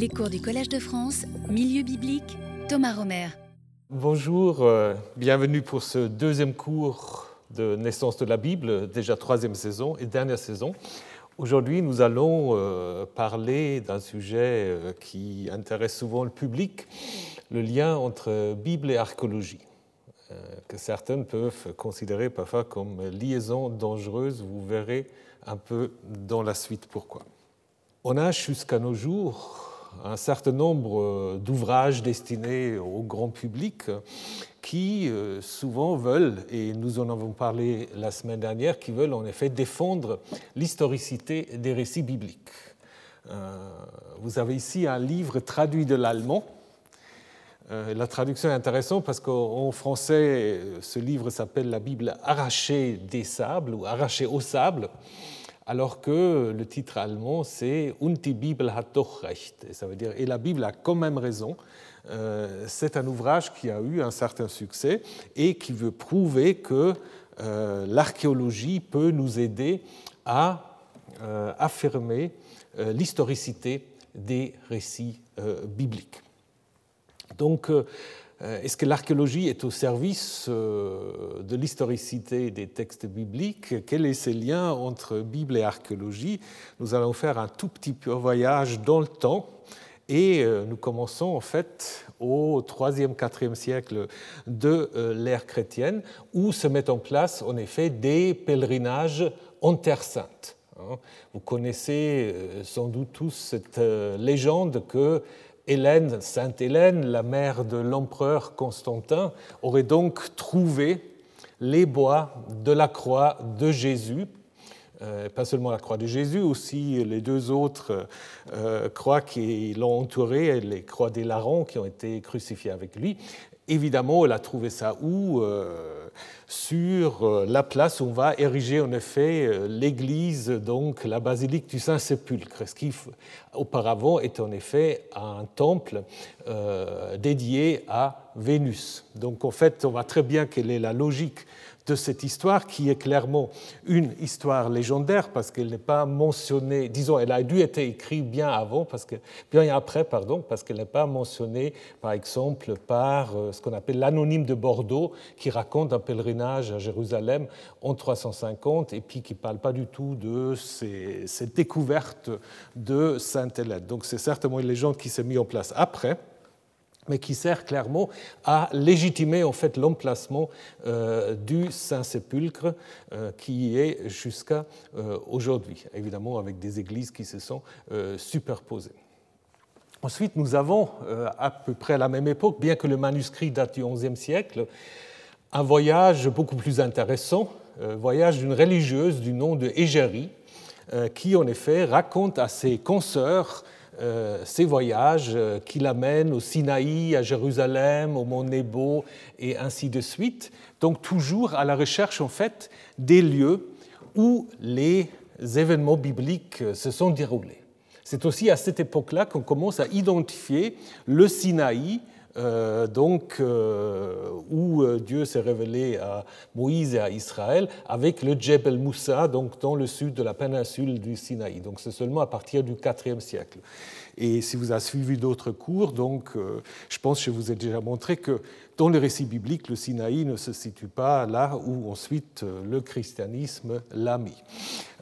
Les cours du Collège de France, Milieu biblique, Thomas Romer. Bonjour, euh, bienvenue pour ce deuxième cours de Naissance de la Bible, déjà troisième saison et dernière saison. Aujourd'hui, nous allons euh, parler d'un sujet euh, qui intéresse souvent le public, le lien entre Bible et archéologie, que certains peuvent considérer parfois comme liaison dangereuse. Vous verrez un peu dans la suite pourquoi. On a jusqu'à nos jours un certain nombre euh, d'ouvrages destinés au grand public qui euh, souvent veulent, et nous en avons parlé la semaine dernière, qui veulent en effet défendre l'historicité des récits bibliques. Euh, vous avez ici un livre traduit de l'allemand. La traduction est intéressante parce qu'en français, ce livre s'appelle La Bible arrachée des sables ou arrachée au sable alors que le titre allemand c'est Und die Bibel hat doch recht, et ça veut dire et la Bible a quand même raison. Euh, c'est un ouvrage qui a eu un certain succès et qui veut prouver que euh, l'archéologie peut nous aider à euh, affirmer l'historicité des récits bibliques. Donc, est-ce que l'archéologie est au service euh, de l'historicité des textes bibliques? Quel est ce lien entre Bible et archéologie? Nous allons faire un tout petit voyage dans le temps et euh, nous commençons en fait au 3e, 4e siècle de l'ère chrétienne où se mettent en place en effet des pèlerinages en Terre sainte. Hein. Vous connaissez sans doute tous cette légende que Hélène, Sainte Hélène, la mère de l'empereur Constantin, aurait donc trouvé les bois de la croix de Jésus, pas seulement la croix de Jésus, aussi les deux autres euh, croix qui l'ont entouré, les croix des larrons qui ont été crucifiées avec lui. Évidemment, elle a trouvé ça où euh, Sur euh, la place où on va ériger en effet euh, l'église, donc la basilique du Saint-Sépulcre, ce qui auparavant était en effet un temple dédié à Vénus. Donc en fait, on voit très bien quelle est la logique de cette histoire qui est clairement une histoire légendaire parce qu'elle n'est pas mentionnée, disons, elle a dû être écrite bien avant, parce que, bien après, pardon, parce qu'elle n'est pas mentionnée, par exemple, par euh, ce qu'on appelle l'anonyme de Bordeaux, qui raconte un pèlerinage à Jérusalem en 350 et puis qui ne parle pas du tout de cette découverte de Sainte-Hélène. Donc c'est certainement une légende qui s'est mise en place après mais qui sert clairement à légitimer en fait l'emplacement euh, du Saint-Sépulcre euh, qui est jusqu'à euh, aujourd'hui, évidemment avec des églises qui se sont superposées. Ensuite, nous avons à peu près à la même époque, bien que le manuscrit date du XIe siècle, un voyage beaucoup plus intéressant, voyage d'une religieuse du nom de Égérie, qui en effet raconte à ses consoeurs euh, ces voyages euh, qui l'amènent au Sinaï, à Jérusalem, au mont Nebo et ainsi de suite. Donc toujours à la recherche en fait des lieux où les événements bibliques euh, se sont déroulés. C'est aussi à cette époque-là qu'on commence à identifier le Sinaï euh, donc, euh, où euh, Dieu s'est révélé à Moïse et à Israël, avec le Djebel Moussa, donc dans le sud de la péninsule du Sinaï. Donc, c'est seulement à partir du IVe siècle. Et si vous avez suivi d'autres cours, donc, je pense que je vous ai déjà montré que dans le récit biblique, le Sinaï ne se situe pas là où ensuite le christianisme l'a mis.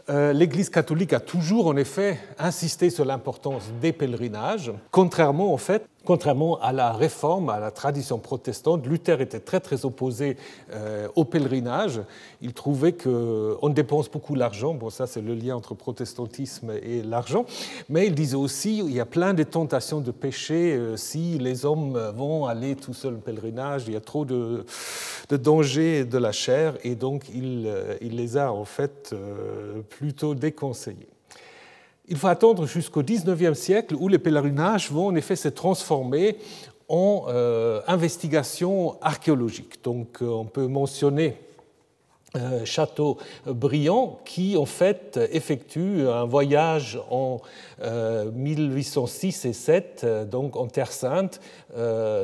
L'Église catholique a toujours en effet insisté sur l'importance des pèlerinages, contrairement en fait Contrairement à la réforme, à la tradition protestante, Luther était très très opposé euh, au pèlerinage. Il trouvait qu'on dépense beaucoup d'argent. Bon, ça c'est le lien entre protestantisme et l'argent. Mais il disait aussi qu'il y a plein de tentations de péché euh, si les hommes vont aller tout seuls au pèlerinage. Il y a trop de, dangers de la chair et donc il, euh, il les a en fait plutôt déconseillés. Il faut attendre jusqu'au XIXe siècle où les pèlerinages vont en effet se transformer en euh, investigation archéologique. Donc euh, on peut mentionner euh, Château-Briand qui en fait effectue un voyage en 1806 et 7 donc en Terre Sainte,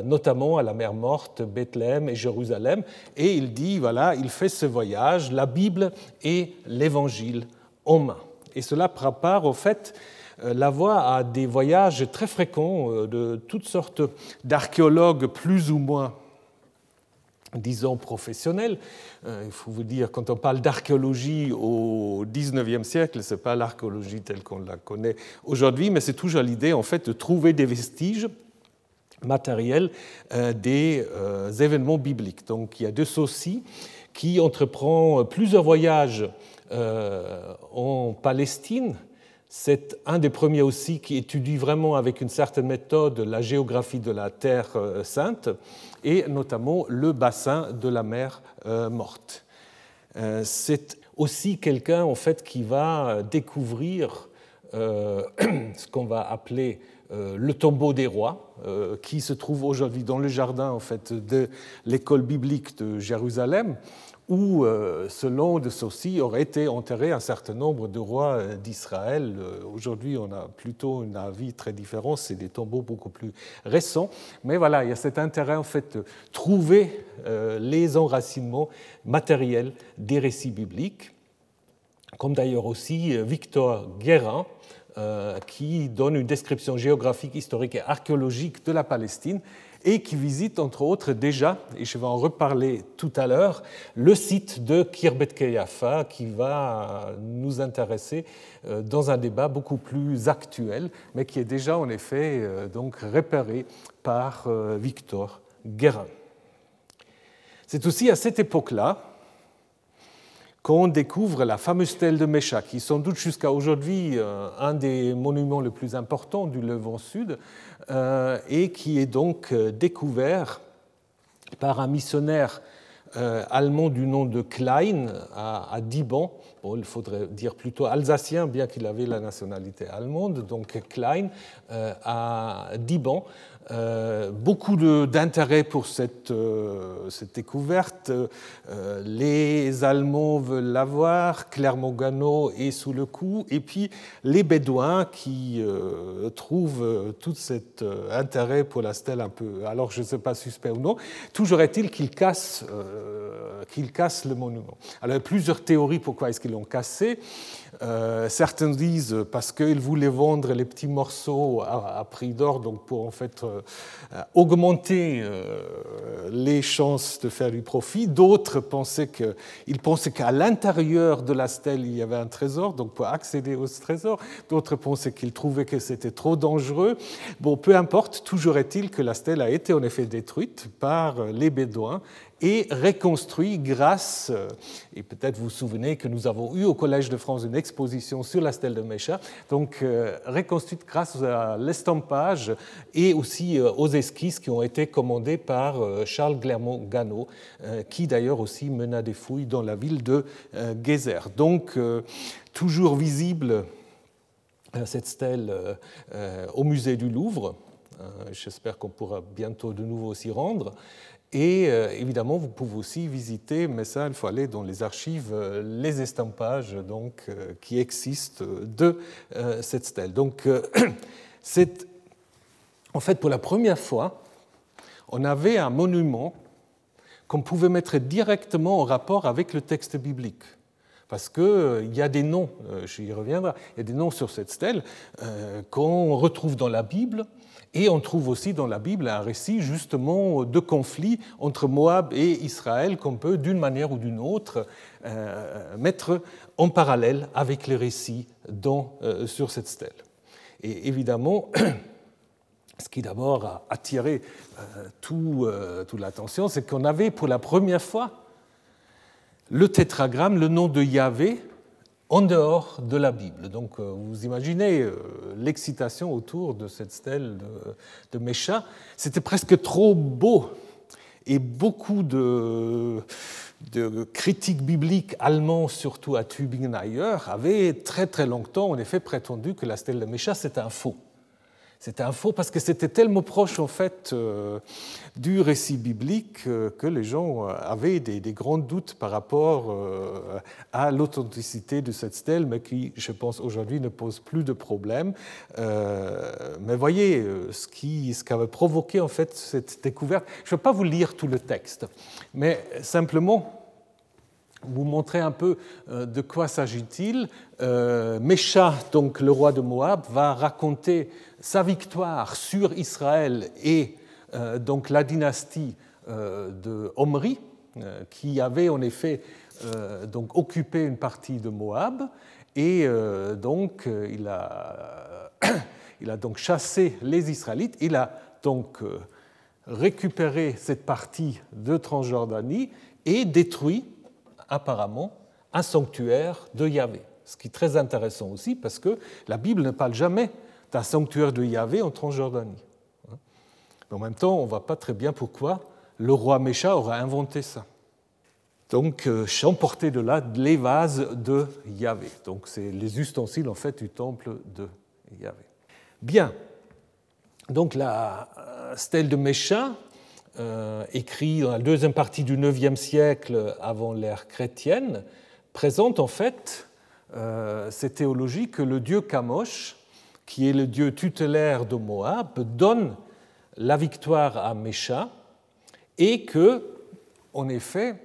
notamment à la mer Morte, Bethléem et Jérusalem, et il dit voilà, il fait ce voyage, la Bible et l'Évangile en main. Et cela prend part au fait la voie à des voyages très fréquents de toutes sortes d'archéologues plus ou moins disons, professionnels. Il faut vous dire, quand on parle d'archéologie au XIXe siècle, ce n'est pas l'archéologie telle qu'on la connaît aujourd'hui, mais c'est toujours l'idée, en fait, de trouver des vestiges matériel euh, des euh, événements bibliques. Donc il y a De Saucy qui entreprend plusieurs voyages euh, en Palestine. C'est un des premiers aussi qui étudie vraiment avec une certaine méthode la géographie de la Terre sainte et notamment le bassin de la mer morte. C'est aussi quelqu'un en fait qui va découvrir ce qu'on va appeler euh, le tombeau des rois, euh, qui se trouve aujourd'hui dans le jardin en fait, de l'école biblique de Jérusalem, où, euh, selon de Saucy, aurait été enterré un certain nombre de rois d'Israël. Aujourd'hui, on a plutôt un avis très différent, c'est des tombeaux beaucoup plus récents. Mais voilà, il y a cet intérêt en fait de trouver les enracinements matériels des récits bibliques, comme d'ailleurs aussi Victor Guérin, euh, qui donne une description géographique, historique et archéologique de la Palestine et qui visite entre autres déjà, et je vais en reparler tout à l'heure, le site de Kirbet Keyafa qui va nous intéresser euh, dans un débat beaucoup plus actuel, mais qui est déjà en effet euh, donc repéré par Victor Guérin. C'est aussi à cette époque-là qu'on découvre la fameuse stèle de Mécha, qui est sans doute jusqu'à aujourd'hui euh, un des monuments les plus importants du Levant Sud, euh, et qui est donc euh, découvert par un missionnaire allemand du nom de Klein à, Diban. Il faudrait dire plutôt alsacien, bien qu'il avait la nationalité allemande, donc Klein à Diban. Euh, beaucoup d'intérêt pour cette, euh, découverte. Euh, les Allemands veulent l'avoir, Clermont-Ganneau est sous le coup, et puis les Bédouins qui trouvent tout cet intérêt pour la stèle un peu, alors je ne sais pas suspect ou non, toujours est-il qu'ils cassent, qu'ils cassent le monument. Alors plusieurs théories pourquoi est-ce qu'ils l'ont cassé. Euh, certains disent parce qu'ils voulaient vendre les petits morceaux à, prix d'or, donc pour en fait euh, augmenter euh, les chances de faire du profit. D'autres pensaient pensaient qu'à l'intérieur de la stèle il y avait un trésor, donc pour accéder au trésor. D'autres pensaient qu'ils trouvaient que c'était trop dangereux. Bon, peu importe. Toujours est-il que la stèle a été en effet détruite par les Bédouins et reconstruit grâce, euh, et peut-être vous vous souvenez que nous avons eu au Collège de France une exposition sur la stèle de Mécha, donc euh, reconstruite grâce à l'estampage et aussi euh, aux esquisses qui ont été commandées par Charles Clermont-Ganneau, qui d'ailleurs aussi mena des fouilles dans la ville de Gézer. Donc toujours visible cette stèle au musée du Louvre. J'espère qu'on pourra bientôt de nouveau s'y rendre. Et euh, évidemment, vous pouvez aussi visiter, mais ça, il faut aller dans les archives, euh, les estampages donc, euh, qui existent de cette stèle. Donc, c'est en fait pour la première fois, on avait un monument qu'on pouvait mettre directement en rapport avec le texte biblique. Parce qu'il y a des noms, j'y reviendrai, il y a des noms sur cette stèle qu'on retrouve dans la Bible, et on trouve aussi dans la Bible un récit justement de conflit entre Moab et Israël qu'on peut d'une manière ou d'une autre euh, mettre en parallèle avec les récits euh, sur cette stèle. Et évidemment, ce qui d'abord a attiré euh, toute l'attention, c'est qu'on avait pour la première fois le tétragramme, le nom de Yahvé, en dehors de la Bible. Donc euh, vous imaginez euh, l'excitation autour de cette stèle de, de C'était presque trop beau. Et beaucoup de, critiques bibliques allemands, surtout à Tübingen ailleurs, avaient très très longtemps en effet prétendu que la stèle de Mécha c'était un faux. C'était un faux parce que c'était tellement proche en fait euh, du récit biblique euh, que les gens euh, avaient des, grands doutes par rapport à l'authenticité de cette stèle, mais qui, je pense, aujourd'hui ne pose plus de problème. mais voyez ce qui, ce qui avait provoqué en fait cette découverte. Je ne vais pas vous lire tout le texte, mais simplement vous montrer un peu de quoi s'agit-il. Mécha, donc le roi de Moab, va raconter sa victoire sur Israël et donc la dynastie de Omri, qui avait en effet donc occupé une partie de Moab. Et donc il a, il a donc chassé les Israélites. Il a donc récupéré cette partie de Transjordanie et détruit apparemment un sanctuaire de Yahvé. Ce qui est très intéressant aussi parce que la Bible ne parle jamais d'un sanctuaire de Yahvé en Transjordanie. Mais en même temps, on ne voit pas très bien pourquoi le roi Mécha aurait inventé ça. Donc, euh, j'emportais de là les vases de Yahvé. Donc, c'est les ustensiles en fait du temple de Yahvé. Bien. Donc, la euh, stèle de Mécha euh, écrit dans la deuxième partie du IXe siècle avant l'ère chrétienne, présente en fait euh, cette théologie que le dieu Kamosh, qui est le dieu tutélaire de Moab, donne la victoire à Mécha et que, en effet,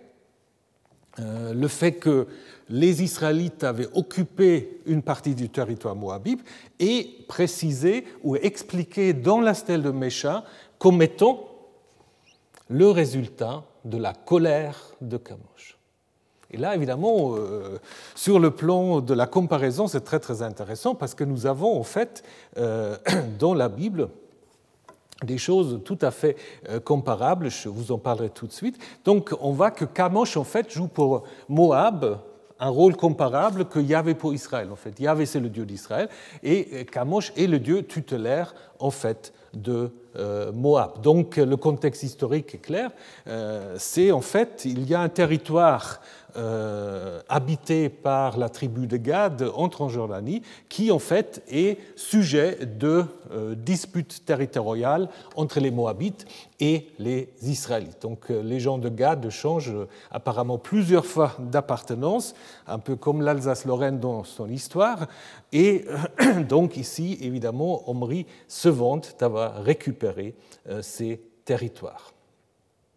euh, le fait que les Israélites avaient occupé une partie du territoire moabite est précisé ou expliqué dans la stèle de Mécha comme étant le résultat de la colère de Kamosh. Et là, évidemment, euh, sur le plan de la comparaison, c'est très très intéressant parce que nous avons en fait euh, dans la Bible des choses tout à fait euh, comparables, je vous en parlerai tout de suite. Donc on voit que Kamosh en fait joue pour Moab un rôle comparable que Yahvé pour Israël. En fait, Yahvé c'est le dieu d'Israël et Kamosh est le dieu tutélaire en fait de Moab. Donc le contexte historique est clair. Euh, c'est en fait, il y a un territoire euh, habité par la tribu de Gad en Transjordanie, qui en fait est sujet de euh, disputes territoriales entre les Moabites et les Israélites. Donc euh, les gens de Gad changent apparemment plusieurs fois d'appartenance, un peu comme l'Alsace-Lorraine dans son histoire. Et donc ici, évidemment, Omri se vante d'avoir récupéré ces territoires.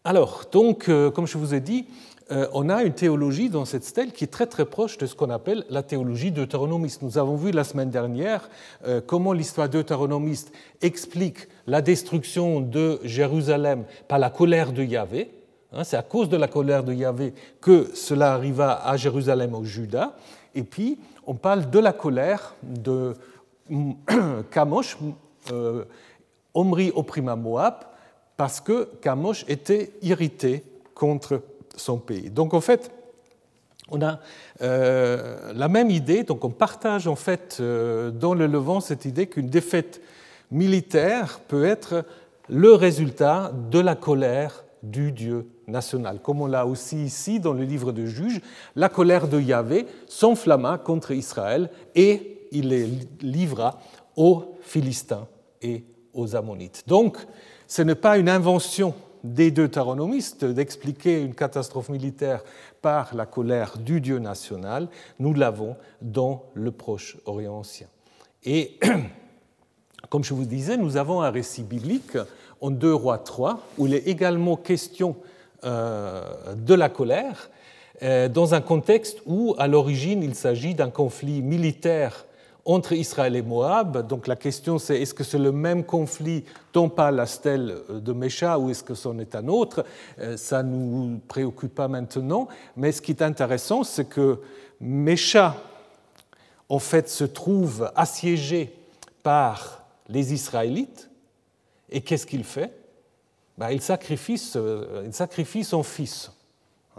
Alors, donc, comme je vous ai dit, euh, on a une théologie dans cette stèle qui est très très proche de ce qu'on appelle la théologie deutéronomiste. Nous avons vu la semaine dernière euh, comment l'histoire deutéronomiste explique la destruction de Jérusalem par la colère de Yahvé. Hein, c'est à cause de la colère de Yahvé que cela arriva à Jérusalem au Juda. Et puis, on parle de la colère de Kamosh, euh, Omri opprima Moab, parce que Kamosh était irrité contre son pays. Donc en fait, on a euh, la même idée, donc on partage en fait euh, dans le Levant cette idée qu'une défaite militaire peut être le résultat de la colère du Dieu national. Comme on l'a aussi ici dans le livre de Juges, la colère de Yahvé s'enflamma contre Israël et il les livra aux Philistins et aux Ammonites. Donc ce n'est pas une invention des deux taronomistes d'expliquer une catastrophe militaire par la colère du Dieu national, nous l'avons dans le Proche-Orient ancien. Et comme je vous disais, nous avons un récit biblique en 2 rois 3 où il est également question euh, de la colère, euh, dans un contexte où, à l'origine, il s'agit d'un conflit militaire entre Israël et Moab. Donc la question c'est est-ce que c'est le même conflit dont parle la stèle de Mécha ou est-ce que c'en est un autre? Euh, Ça ne nous préoccupe pas maintenant. Mais ce qui est intéressant, c'est que Mécha, en fait, se trouve assiégé par les Israélites. Et qu'est-ce qu'il fait? Ben, il, sacrifie, il sacrifie son fils.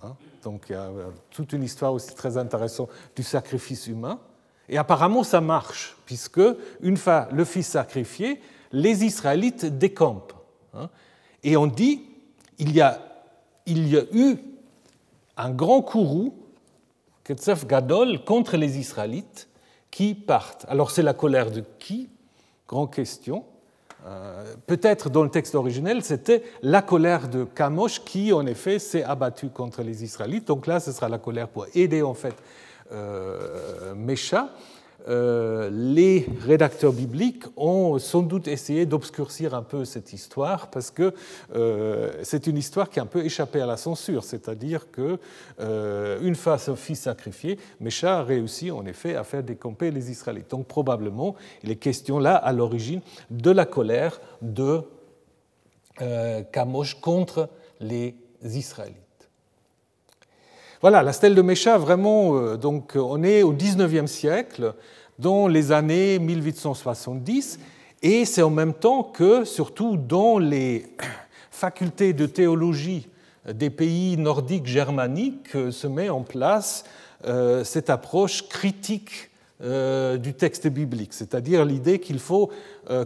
Hein? Donc il y a toute une histoire aussi très intéressante du sacrifice humain. Et apparemment, ça marche, puisque une fois le fils sacrifié, les Israélites décampent. Hein. Et on dit il y a, il y a eu un grand courroux, Ketzef Gadol, contre les Israélites qui partent. Alors c'est la colère de qui? Grande question. Euh, peut-être dans le texte originel, c'était la colère de Kamosh qui, en effet, s'est abattu contre les Israélites. Donc là, ce sera la colère pour aider en fait Mécha. euh, les rédacteurs bibliques ont sans doute essayé d'obscurcir un peu cette histoire parce que euh, c'est une histoire qui a un peu échappé à la censure, c'est-à-dire que euh, une fois son fils sacrifié, Mécha a réussi en effet à faire décamper les Israélites. Donc probablement, il est question là à l'origine de la colère de Kamosh contre les Israélites. Voilà, la stèle de Mécha, vraiment, donc on est au 19e siècle, dans les années 1870, et c'est en même temps que, surtout dans les facultés de théologie des pays nordiques germaniques, euh, se met en place euh, cette approche critique euh, du texte biblique, c'est-à-dire l'idée qu'il faut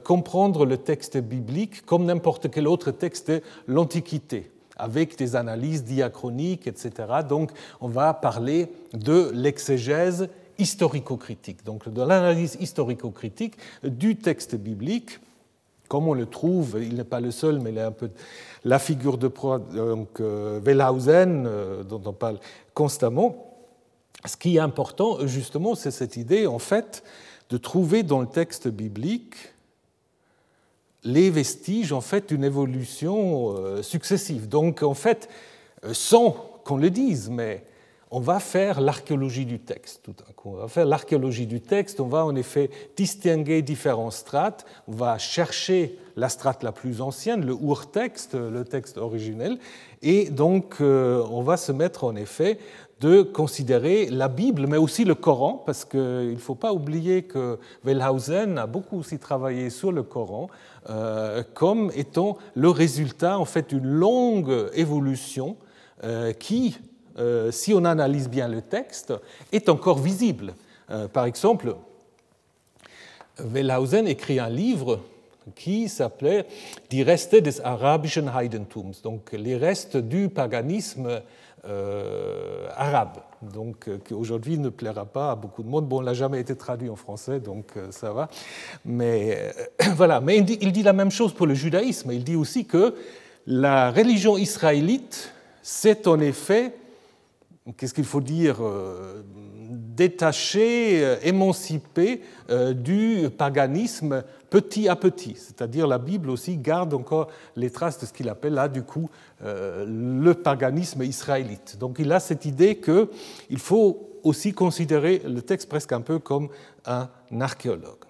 comprendre le texte biblique comme n'importe quel autre texte de l'Antiquité avec des analyses diachroniques, etc. Donc on va parler de l'exégèse historico-critique, donc de l'analyse historico-critique du texte biblique, comme on le trouve, il n'est pas le seul, mais il est un peu la figure de proie, donc euh, Wellhausen, euh, dont on parle constamment. Ce qui est important, justement, c'est cette idée, en fait, de trouver dans le texte biblique les vestiges, en fait, d'une évolution euh, successive. Donc, en fait, sans qu'on le dise, mais on va faire l'archéologie du texte tout d'un coup. On va faire l'archéologie du texte, on va en effet distinguer différents strates, on va chercher la strate la plus ancienne, le ur-texte, le texte originel, et donc euh, on va se mettre en effet de considérer la Bible, mais aussi le Coran, parce qu'il ne faut pas oublier que Wellhausen a beaucoup aussi travaillé sur le Coran, euh, comme étant le résultat en fait d'une longue évolution euh, qui euh, si on analyse bien le texte, est encore visible. Par exemple, Wellhausen écrit un livre qui s'appelait Die Reste des arabischen Heidentums, donc les restes du paganisme euh, arabe, donc qui aujourd'hui ne plaira pas à beaucoup de monde. Bon, on n'a jamais été traduit en français, donc ça va. Mais voilà, mais il dit, il dit, la même chose pour le judaïsme. Il dit aussi que la religion israélite, c'est en effet qu'est-ce qu'il faut dire, euh, détaché, euh, émancipé euh, du paganisme petit à petit. C'est-à-dire la Bible aussi garde encore les traces de ce qu'il appelle là, du coup, le paganisme israélite. Donc il a cette idée qu'il faut aussi considérer le texte presque un peu comme un archéologue.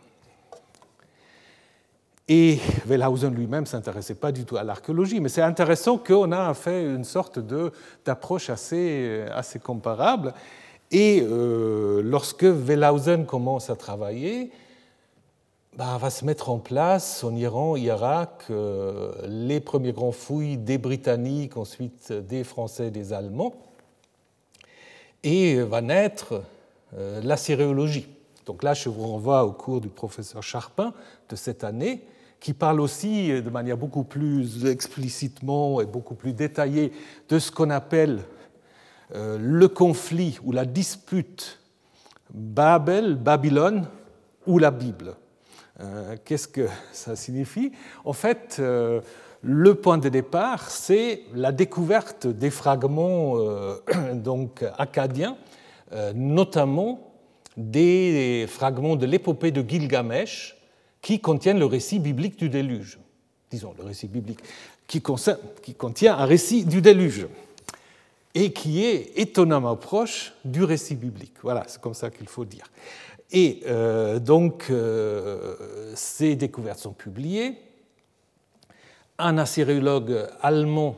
Et Wellhausen lui-même ne s'intéressait pas du tout à l'archéologie, mais c'est intéressant qu'on a fait une sorte d'approche assez, assez comparable. Et euh, lorsque Wellhausen commence à travailler, bah, va se mettre en place en Iran, Irak, euh, les premiers grands fouilles des Britanniques, ensuite des Français, des Allemands, et va naître euh, la syriologie. Donc là, je vous renvoie au cours du professeur Charpin de cette année, qui parle aussi de manière beaucoup plus explicitement et beaucoup plus détaillée de ce qu'on appelle euh, le conflit ou la dispute Babel, Babylone ou la Bible. Euh, qu'est-ce que ça signifie? En fait, euh, le point de départ, c'est la découverte des fragments donc, acadiens, notamment des fragments de l'épopée de Gilgamesh, qui contiennent le récit biblique du déluge. Disons, le récit biblique, qui, contient un récit du déluge et qui est étonnamment proche du récit biblique. Voilà, c'est comme ça qu'il faut dire. Et euh, donc, euh, ces découvertes sont publiées. Un assyriologue allemand,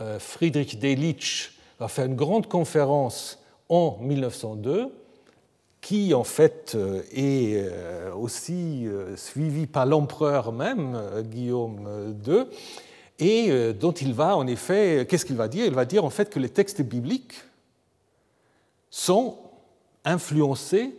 euh, Friedrich Delitzsch, va faire une grande conférence en 1902 qui en fait euh, est aussi euh, suivi par l'empereur même, Guillaume II, et dont il va en effet, qu'est-ce qu'il va dire? Il va dire en fait que les textes bibliques sont influencés,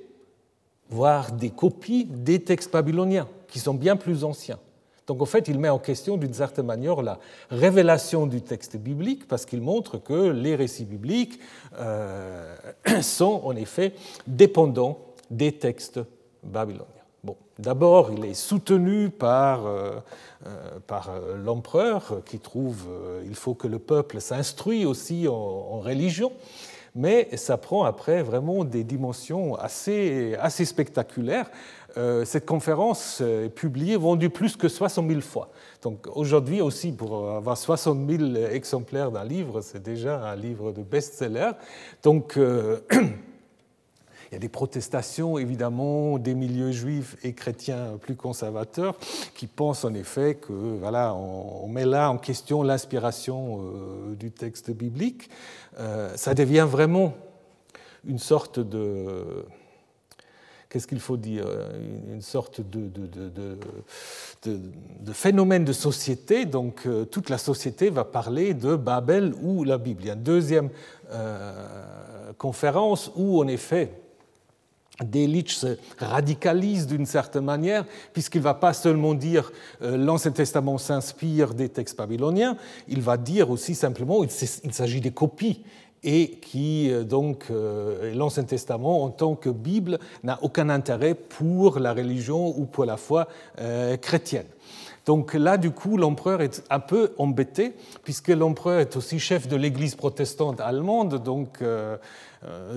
voire des copies des textes babyloniens, qui sont bien plus anciens. Donc en fait, il met en question d'une certaine manière la révélation du texte biblique parce qu'il montre que les récits bibliques euh, sont en effet dépendants des textes babyloniens. D'abord, il est soutenu par, euh, euh, par l'empereur qui trouve qu'il faut que le peuple s'instruise aussi en, religion. mais ça prend après vraiment des dimensions assez, assez spectaculaires. Euh, cette conférence est publiée, vendue plus que 60 000 fois. Donc aujourd'hui aussi, pour avoir 60 000 exemplaires d'un livre, c'est déjà un livre de best-seller. Donc euh, il y a des protestations évidemment des milieux juifs et chrétiens plus conservateurs qui pensent en effet que voilà, on, met là en question l'inspiration euh, du texte biblique. ça devient vraiment une sorte de qu'est-ce qu'il faut dire Une sorte de, phénomène de société. Donc euh, toute la société va parler de Babel ou la Bible. Il y a une deuxième euh, conférence où, en effet, Delitzsch se radicalise d'une certaine manière, puisqu'il ne va pas seulement dire euh, l'Ancien Testament s'inspire des textes babyloniens, il va dire aussi simplement il s'agit des copies et qui, euh, donc, euh, l'Ancien Testament, en tant que Bible, n'a aucun intérêt pour la religion ou pour la foi chrétienne. Donc là, du coup, l'empereur est un peu embêté, puisque l'empereur est aussi chef de l'Église protestante allemande, donc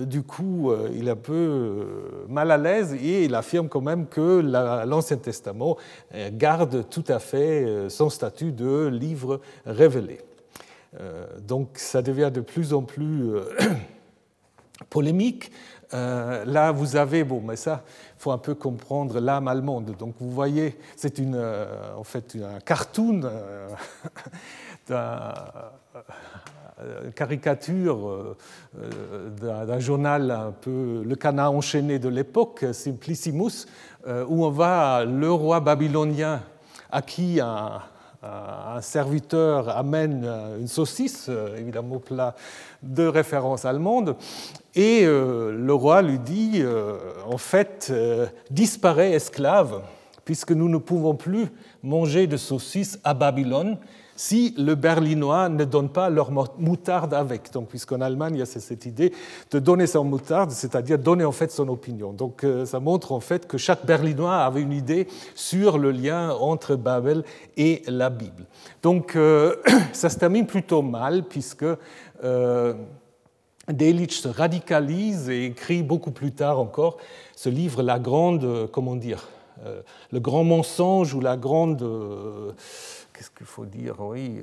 du coup, il est un peu mal à l'aise et il affirme quand même que l'Ancien Testament garde tout à fait son statut de livre révélé. Euh, donc ça devient de plus en plus euh, polémique. Euh, là, vous avez, bon, mais ça, il faut un peu comprendre l'âme allemande. Donc, vous voyez, c'est en fait, un cartoon, caricature d'un journal un peu le canard enchaîné de l'époque, Simplicimus, où on voit le roi babylonien à qui un, serviteur amène une saucisse, évidemment plat de référence allemande, et euh, le roi lui dit, euh, en fait, euh, disparaît esclave, puisque nous ne pouvons plus manger de saucisses à Babylone, si le berlinois ne donne pas leur moutarde avec. Donc, puisqu'en Allemagne, il y a cette idée de donner son moutarde, c'est-à-dire donner en fait son opinion. Donc, euh, ça montre en fait que chaque berlinois avait une idée sur le lien entre Babel et la Bible. Donc, euh, ça se termine plutôt mal, puisque euh, se radicalise et écrit beaucoup plus tard encore ce livre La Grande, comment dire, le grand mensonge ou la grande qu'est-ce qu'il faut dire? Oui,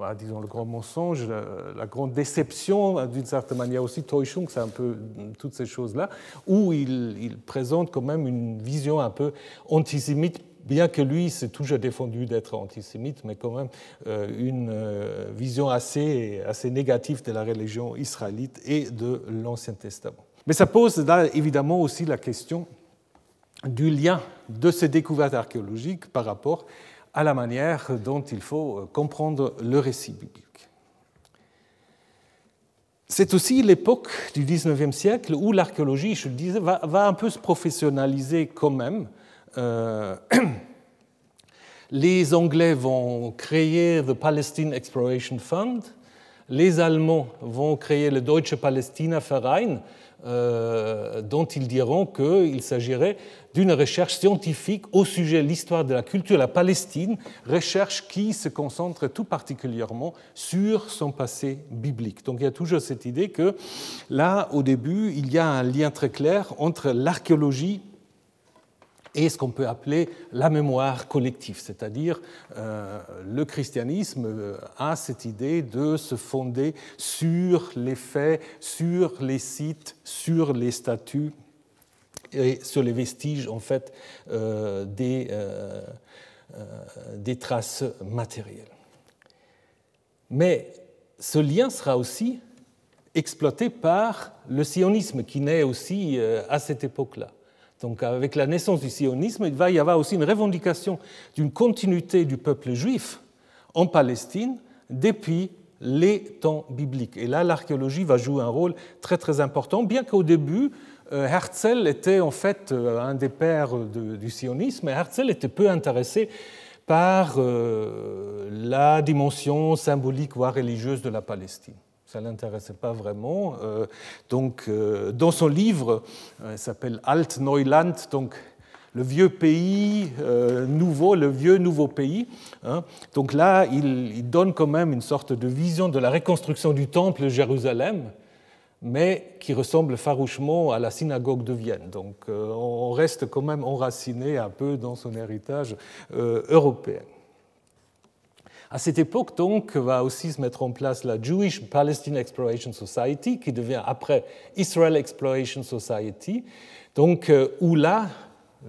euh, disons le grand mensonge, la, grande déception, d'une certaine manière aussi, Täuschung, c'est un peu toutes ces choses-là, où il, présente quand même une vision un peu antisémite, bien que lui s'est toujours défendu d'être antisémite, mais quand même euh, une euh, vision assez, assez négative de la religion israélite et de l'Ancien Testament. Mais ça pose là évidemment aussi la question du lien de ces découvertes archéologiques par rapport à la manière dont il faut euh, comprendre le récit biblique. C'est aussi l'époque du XIXe siècle où l'archéologie, je le disais, va, un peu se professionnaliser quand même. Euh, les Anglais vont créer le Palestine Exploration Fund, les Allemands vont créer le Deutsche Palästina Verein, euh, dont ils diront qu'il s'agirait d'une recherche scientifique au sujet de l'histoire de la culture de la Palestine, recherche qui se concentre tout particulièrement sur son passé biblique. Donc il y a toujours cette idée que là, au début, il y a un lien très clair entre l'archéologie et ce qu'on peut appeler la mémoire collective, c'est-à-dire euh, le christianisme euh, a cette idée de se fonder sur les faits, sur les sites, sur les statuts et sur les vestiges en fait euh, des, des traces matérielles. Mais ce lien sera aussi exploité par le sionisme qui naît aussi à cette époque-là. Donc avec la naissance du sionisme, il va y avoir aussi une revendication d'une continuité du peuple juif en Palestine depuis les temps bibliques. Et là, l'archéologie va jouer un rôle très très important, bien qu'au début, euh, Herzl était en fait euh, un des pères du sionisme, et Herzl était peu intéressé par euh, la dimension symbolique, voire religieuse de la Palestine ça ne l'intéressait pas vraiment. Euh, donc, euh, dans son livre, euh, il s'appelle Alt Neuland, donc le vieux pays nouveau, le vieux nouveau pays. Hein. Donc là, il, donne quand même une sorte de vision de la reconstruction du temple de Jérusalem, mais qui ressemble farouchement à la synagogue de Vienne. Donc on reste quand même enraciné un peu dans son héritage européen. À cette époque, donc, va aussi se mettre en place la Jewish Palestine Exploration Society, qui devient après Israel Exploration Society, donc, où là,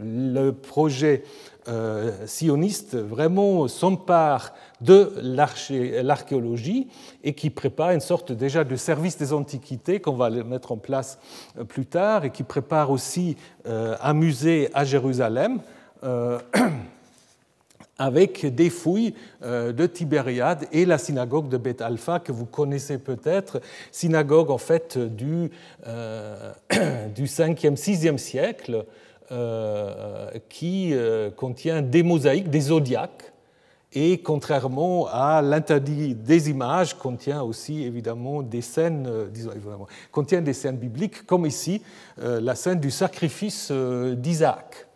le projet euh, sioniste vraiment s'empare de l'archéologie et qui prépare une sorte déjà de service des antiquités qu'on va mettre en place euh, plus tard et qui prépare aussi euh, un musée à Jérusalem. avec des fouilles de Tibériade et la synagogue de Beth Alpha que vous connaissez peut-être, synagogue en fait du, du 5e, 6e siècle, euh, qui euh, contient des mosaïques, des zodiaques, et contrairement à l'interdit des images, contient aussi évidemment des scènes, euh, contient des scènes bibliques, comme ici la scène du sacrifice d'Isaac.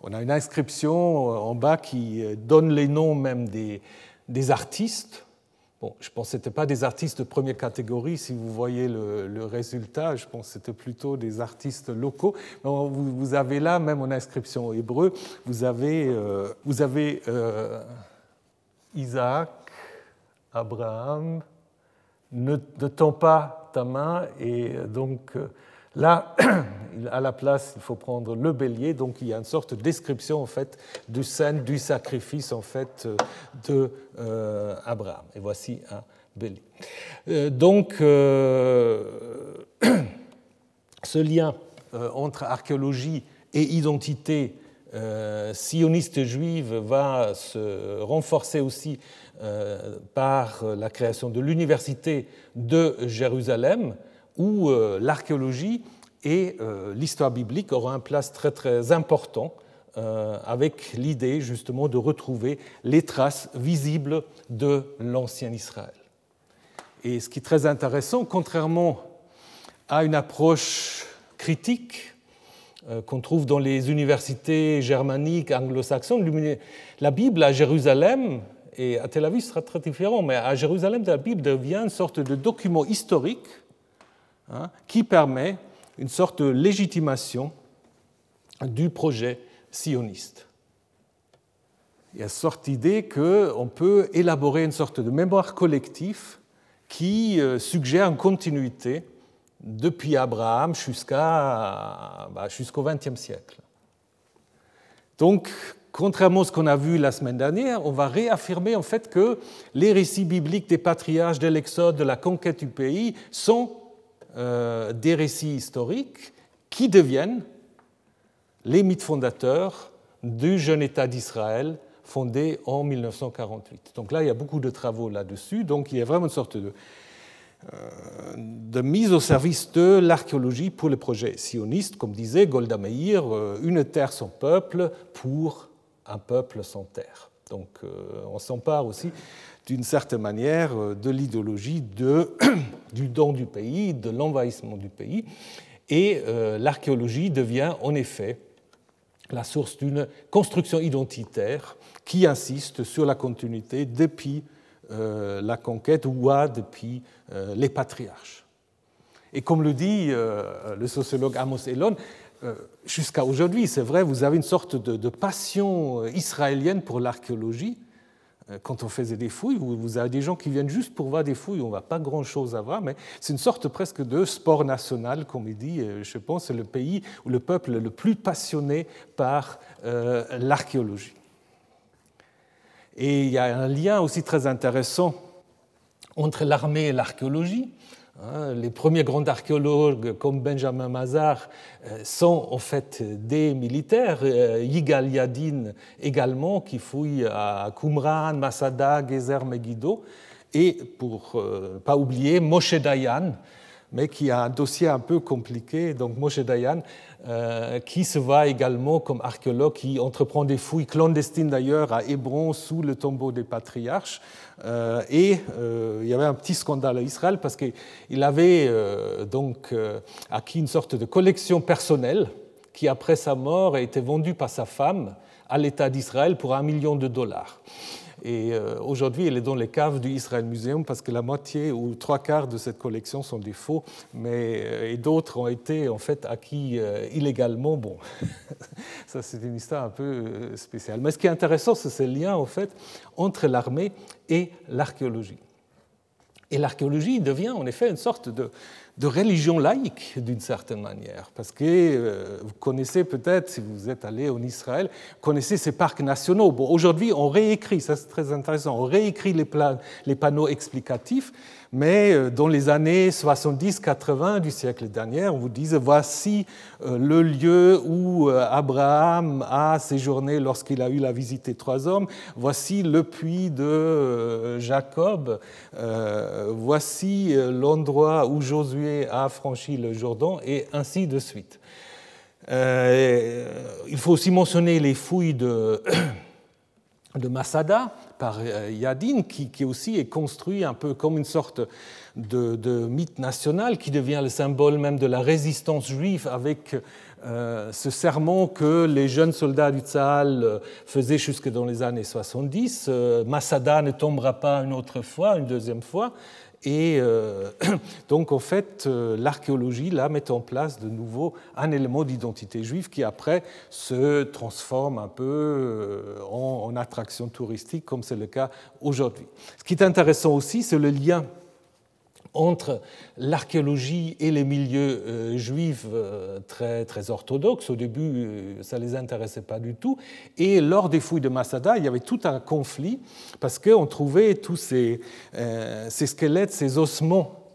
On a une inscription en bas qui donne les noms même des, des artistes Bon, je pense que ce n'étaient pas des artistes de première catégorie. Si vous voyez le, résultat, je pense que c'était plutôt des artistes locaux. Vous, avez là, même en inscription hébreu, vous avez, euh, vous avez euh, Isaac, Abraham, ne, ne tends pas ta main, et donc euh, Là, à la place, il faut prendre le bélier, donc il y a une sorte de description en fait du scène du sacrifice en fait de euh, Abraham. Et voici un bélier. Euh, donc, euh, ce lien entre archéologie et identité sioniste juive va se renforcer aussi par la création de l'université de Jérusalem où euh, l'archéologie et euh, l'histoire biblique auront un place très très important euh, avec l'idée justement de retrouver les traces visibles de l'ancien Israël. Et ce qui est très intéressant, contrairement à une approche critique qu'on trouve dans les universités germaniques, anglo-saxonnes, la Bible à Jérusalem et à Tel Aviv sera très différent, mais à Jérusalem, la Bible devient une sorte de document historique Hein, qui permet une sorte de légitimation du projet sioniste. Il y a sorte d'idée qu'on peut élaborer une sorte de mémoire collective qui euh, suggère une continuité depuis Abraham jusqu'à, bah, jusqu'au XXe siècle. Donc, contrairement à ce qu'on a vu la semaine dernière, on va réaffirmer en fait que les récits bibliques des patriarches de l'Exode, de la conquête du pays, sont euh, des récits historiques qui deviennent les mythes fondateurs du jeune État d'Israël fondé en 1948. Donc là, il y a beaucoup de travaux là-dessus. Donc il y a vraiment une sorte de, euh, mise au service de l'archéologie pour le projet sioniste, comme disait Golda Meir, euh, une terre sans peuple pour un peuple sans terre. Donc on s'empare aussi d'une certaine manière euh, de l'idéologie du don du pays, de l'envahissement du pays. Et euh, l'archéologie devient en effet la source d'une construction identitaire qui insiste sur la continuité depuis euh, la conquête ou depuis les patriarches. Et comme le dit le sociologue Amos Elon, jusqu'à aujourd'hui, c'est vrai, vous avez une sorte de passion israélienne pour l'archéologie, quand on faisait des fouilles, vous avez des gens qui viennent juste pour voir des fouilles, on va pas grand-chose à voir, mais c'est une sorte presque de sport national, comme il dit, euh, je pense, le pays ou le peuple le plus passionné par euh, l'archéologie. Et il y a un lien aussi très intéressant entre l'armée et l'archéologie. Hein, les premiers grands archéologues comme Benjamin Mazar euh, sont en fait des militaires. Euh, Yigal Yadin également, qui fouille à Qumran, Masada, Gezer, Megiddo. Et pour ne euh, pas oublier Moshe Dayan, mais qui a un dossier un peu compliqué. Donc Moshe Dayan, euh, qui se voit également comme archéologue, qui entreprend des fouilles clandestines d'ailleurs à Hébron sous le tombeau des patriarches. Euh, et euh, il y avait un petit scandale à Israël parce qu'il avait donc acquis une sorte de collection personnelle qui, après sa mort, a été vendue par sa femme à l'État d'Israël pour un million de dollars. Et aujourd'hui, elle est dans les caves du Israel Museum parce que la moitié ou trois quarts de cette collection sont des faux, mais et d'autres ont été en fait acquis illégalement. Bon, ça c'est une histoire un peu spéciale. Mais ce qui est intéressant, c'est ce lien en fait entre l'armée et l'archéologie. Et l'archéologie devient en effet une sorte de, de religion laïque d'une certaine manière. Parce que euh, vous connaissez peut-être, si vous êtes allé en Israël, connaissez ces parcs nationaux. Bon, aujourd'hui, on réécrit, ça c'est très intéressant, on réécrit les, les panneaux explicatifs mais euh, dans les années 70-80 du siècle dernier, on vous disait voici euh, le lieu où euh, Abraham a séjourné lorsqu'il a eu la visite des trois hommes, voici le puits de Jacob, voici l'endroit où Josué a franchi le Jourdain, et ainsi de suite. il faut aussi mentionner les fouilles de, de Masada, par euh, Yadin, qui, qui, aussi est construit un peu comme une sorte de, mythe national qui devient le symbole même de la résistance juive avec euh, ce serment que les jeunes soldats du Tzahal euh, faisaient jusque dans les années 70. Masada ne tombera pas une autre fois, une deuxième fois. Et euh, donc, en fait, euh, l'archéologie, là, met en place de nouveau un élément d'identité juive qui, après, se transforme un peu euh, en, attraction touristique, comme c'est le cas aujourd'hui. Ce qui est intéressant aussi, c'est le lien entre l'archéologie et les milieux euh, juifs euh, très, très orthodoxes. Au début, euh, ça ne les intéressait pas du tout. Et lors des fouilles de Masada, il y avait tout un conflit parce qu'on trouvait tous ces, ces squelettes, ces ossements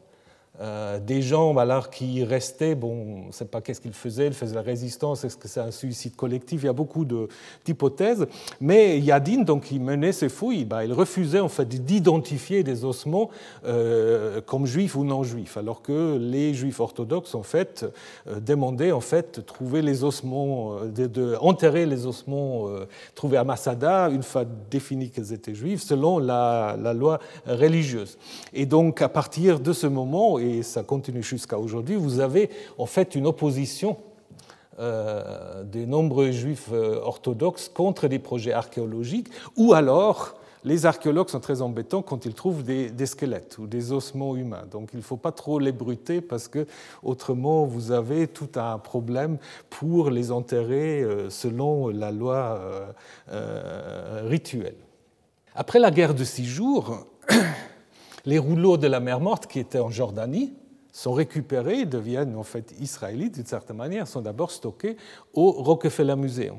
euh, des gens alors, qui restaient, bon, on ne sait pas qu'est-ce qu'ils faisaient, ils faisaient la résistance, est-ce que c'est un suicide collectif? Il y a beaucoup d'hypothèses. Mais Yadin, donc, qui menait ces fouilles, bah, il refusait en fait d'identifier des ossements euh, comme juifs ou non juifs, alors que les juifs orthodoxes, en fait, euh, demandaient en fait trouver les ossements, de, les ossements trouvés à Masada une fois définis qu'ils étaient juifs, selon la loi religieuse. Et donc, à partir de ce moment, et ça continue jusqu'à aujourd'hui, vous avez en fait une opposition euh, des nombreux juifs euh, orthodoxes contre des projets archéologiques, ou alors les archéologues sont très embêtants quand ils trouvent des, squelettes ou des ossements humains. Donc il ne faut pas trop les bruter parce que autrement vous avez tout un problème pour les enterrer euh, selon la loi rituelle. Après la guerre de six jours, les rouleaux de la mer Morte qui étaient en Jordanie sont récupérés, deviennent en fait israélites d'une certaine manière, sont d'abord stockés au Rockefeller Museum.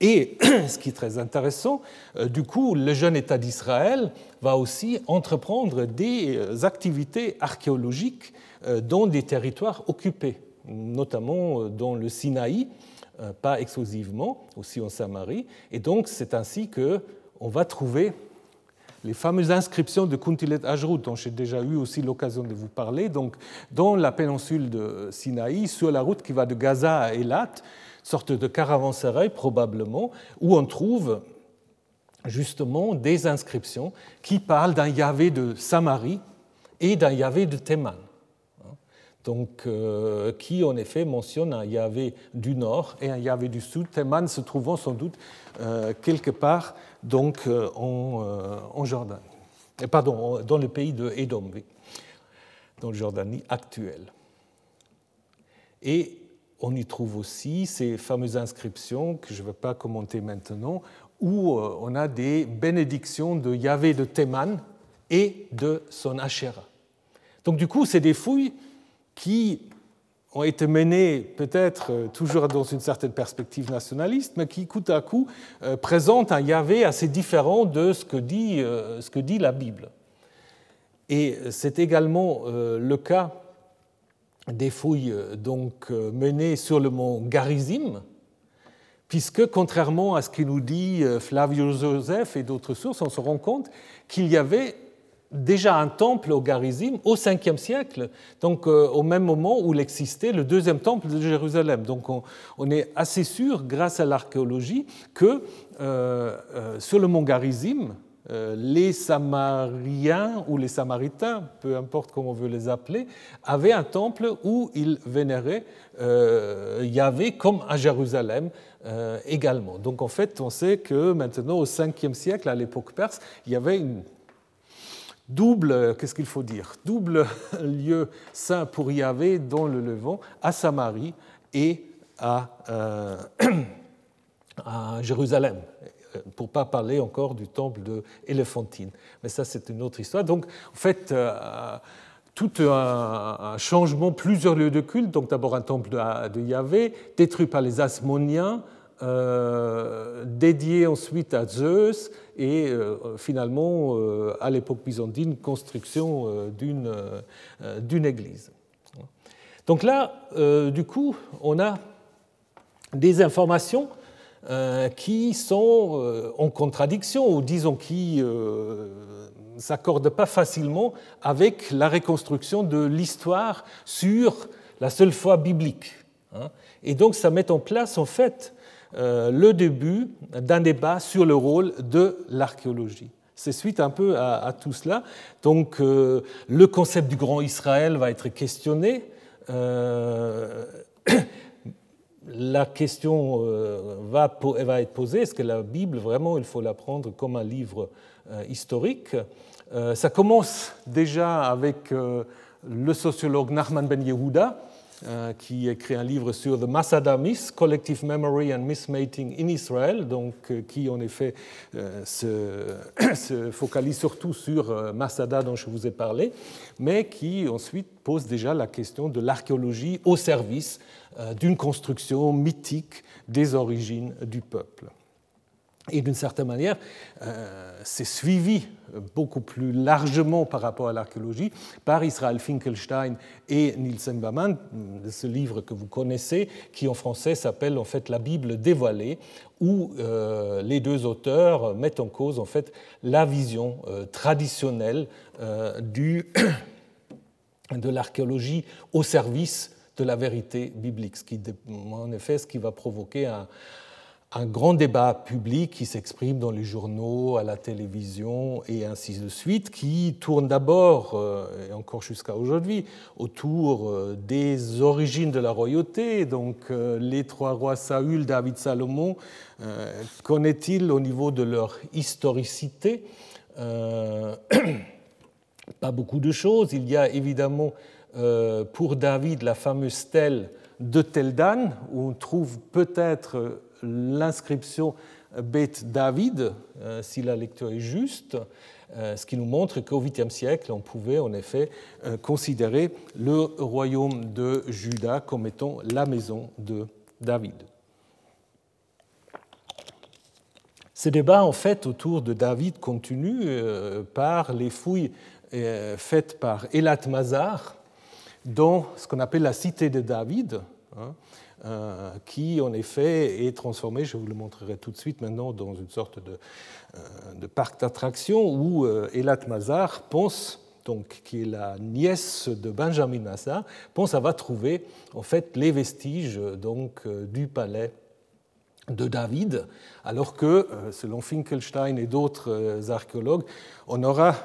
Et ce qui est très intéressant, euh, du coup, le jeune État d'Israël va aussi entreprendre des euh, activités archéologiques euh, dans des territoires occupés, notamment dans le Sinaï, pas exclusivement, aussi en Samarie. Et donc, c'est ainsi qu'on va trouver les fameuses inscriptions de Kuntilet Ajrut, dont j'ai déjà eu aussi l'occasion de vous parler, dans la péninsule de Sinaï, sur la route qui va de Gaza à Elat, sorte de caravansérail probablement, où on trouve justement des inscriptions qui parlent d'un Yahvé de Samarie et d'un Yahvé de Théman. Donc, euh, qui en effet mentionne un Yahvé du nord et un Yahvé du sud, Théman se trouvant sans doute euh, quelque part donc euh, en, Jordanie, et pardon, dans le pays de Édom, dans le Jordanie actuelle. Et on y trouve aussi ces fameuses inscriptions que je ne vais pas commenter maintenant, où on a des bénédictions de Yahvé de Théman et de son Asherah. Donc du coup, c'est des fouilles qui ont été menées peut-être euh, toujours dans une certaine perspective nationaliste, mais qui, coup à coup, euh, présentent un Yahvé assez différent de ce que dit, euh, ce que dit la Bible. Et c'est également le cas des fouilles donc, menées sur le mont Garizim, puisque contrairement à ce que nous dit Flavio Joseph et d'autres sources, on se rend compte qu'il y avait déjà un temple au Garizim au 5e siècle, donc euh, au même moment où il existait le deuxième temple de Jérusalem. Donc on, est assez sûr, grâce à l'archéologie, que euh, euh, sur le mont Garizim, les Samariens ou les Samaritains, peu importe comment on veut les appeler, avaient un temple où ils vénéraient Yahvé comme à Jérusalem également. Donc en fait, on sait que maintenant, au 5e siècle, à l'époque perse, il y avait une double, qu'est-ce qu'il faut dire, double lieu saint pour Yahvé dans le Levant, à Samarie et à, euh, à Jérusalem, pour ne pas parler encore du temple de. Mais ça, c'est une autre histoire. Donc, en fait, euh, tout un, changement, plusieurs lieux de culte. Donc, d'abord un temple de, de Yahvé, détruit par les Asmoniens, euh, dédié ensuite à Zeus et euh, finalement, euh, à l'époque byzantine, construction d'une église. Donc là, du coup, on a des informations qui sont en contradiction, ou disons qui ne s'accordent pas facilement avec la reconstruction de l'histoire sur la seule foi biblique. Hein. Et donc ça met en place en fait le début d'un débat sur le rôle de l'archéologie. C'est suite un peu à, tout cela. Donc euh, le concept du grand Israël va être questionné. Euh, la question va, va, être posée, est-ce que la Bible, vraiment, il faut la prendre comme un livre historique? Ça commence déjà avec le sociologue Nachman Ben Yehuda, euh, qui écrit un livre sur The Masada Myth, Collective Memory and Mismating in Israel, donc, euh, qui en effet euh, se, focalise surtout sur Masada dont je vous ai parlé, mais qui ensuite pose déjà la question de l'archéologie au service d'une construction mythique des origines du peuple. Et d'une certaine manière, euh, c'est suivi beaucoup plus largement par rapport à l'archéologie par Israël Finkelstein et Nielsen Baman, ce livre que vous connaissez, qui en français s'appelle en fait La Bible dévoilée, où euh, les deux auteurs mettent en cause en fait la vision euh, traditionnelle du, de l'archéologie au service de la vérité biblique, ce qui, en effet, ce qui va provoquer un un grand débat public qui s'exprime dans les journaux, à la télévision et ainsi de suite, qui tourne d'abord, euh, et encore jusqu'à aujourd'hui, autour euh, des origines de la royauté, donc euh, les trois rois Saül, David, Salomon, connaît-il au niveau de leur historicité? Pas beaucoup de choses. Il y a évidemment pour David la fameuse stèle de Teldan, où on trouve peut-être l'inscription Beth David, euh, si la lecture est juste, euh, ce qui nous montre qu'au 8e siècle, on pouvait en effet euh, considérer le royaume de Juda comme étant la maison de David. Ce débat, en fait, autour de David continue par les fouilles faites par Elat Mazar dans ce qu'on appelle la cité de David. Euh, qui en effet est transformé, je vous le montrerai tout de suite maintenant, dans une sorte de, euh, parc d'attractions où euh, Elat Mazar pense donc, qui est la nièce de Benjamin Mazar, pense avoir trouvé en fait les vestiges donc, du palais de David, alors que, selon Finkelstein et d'autres archéologues, on aura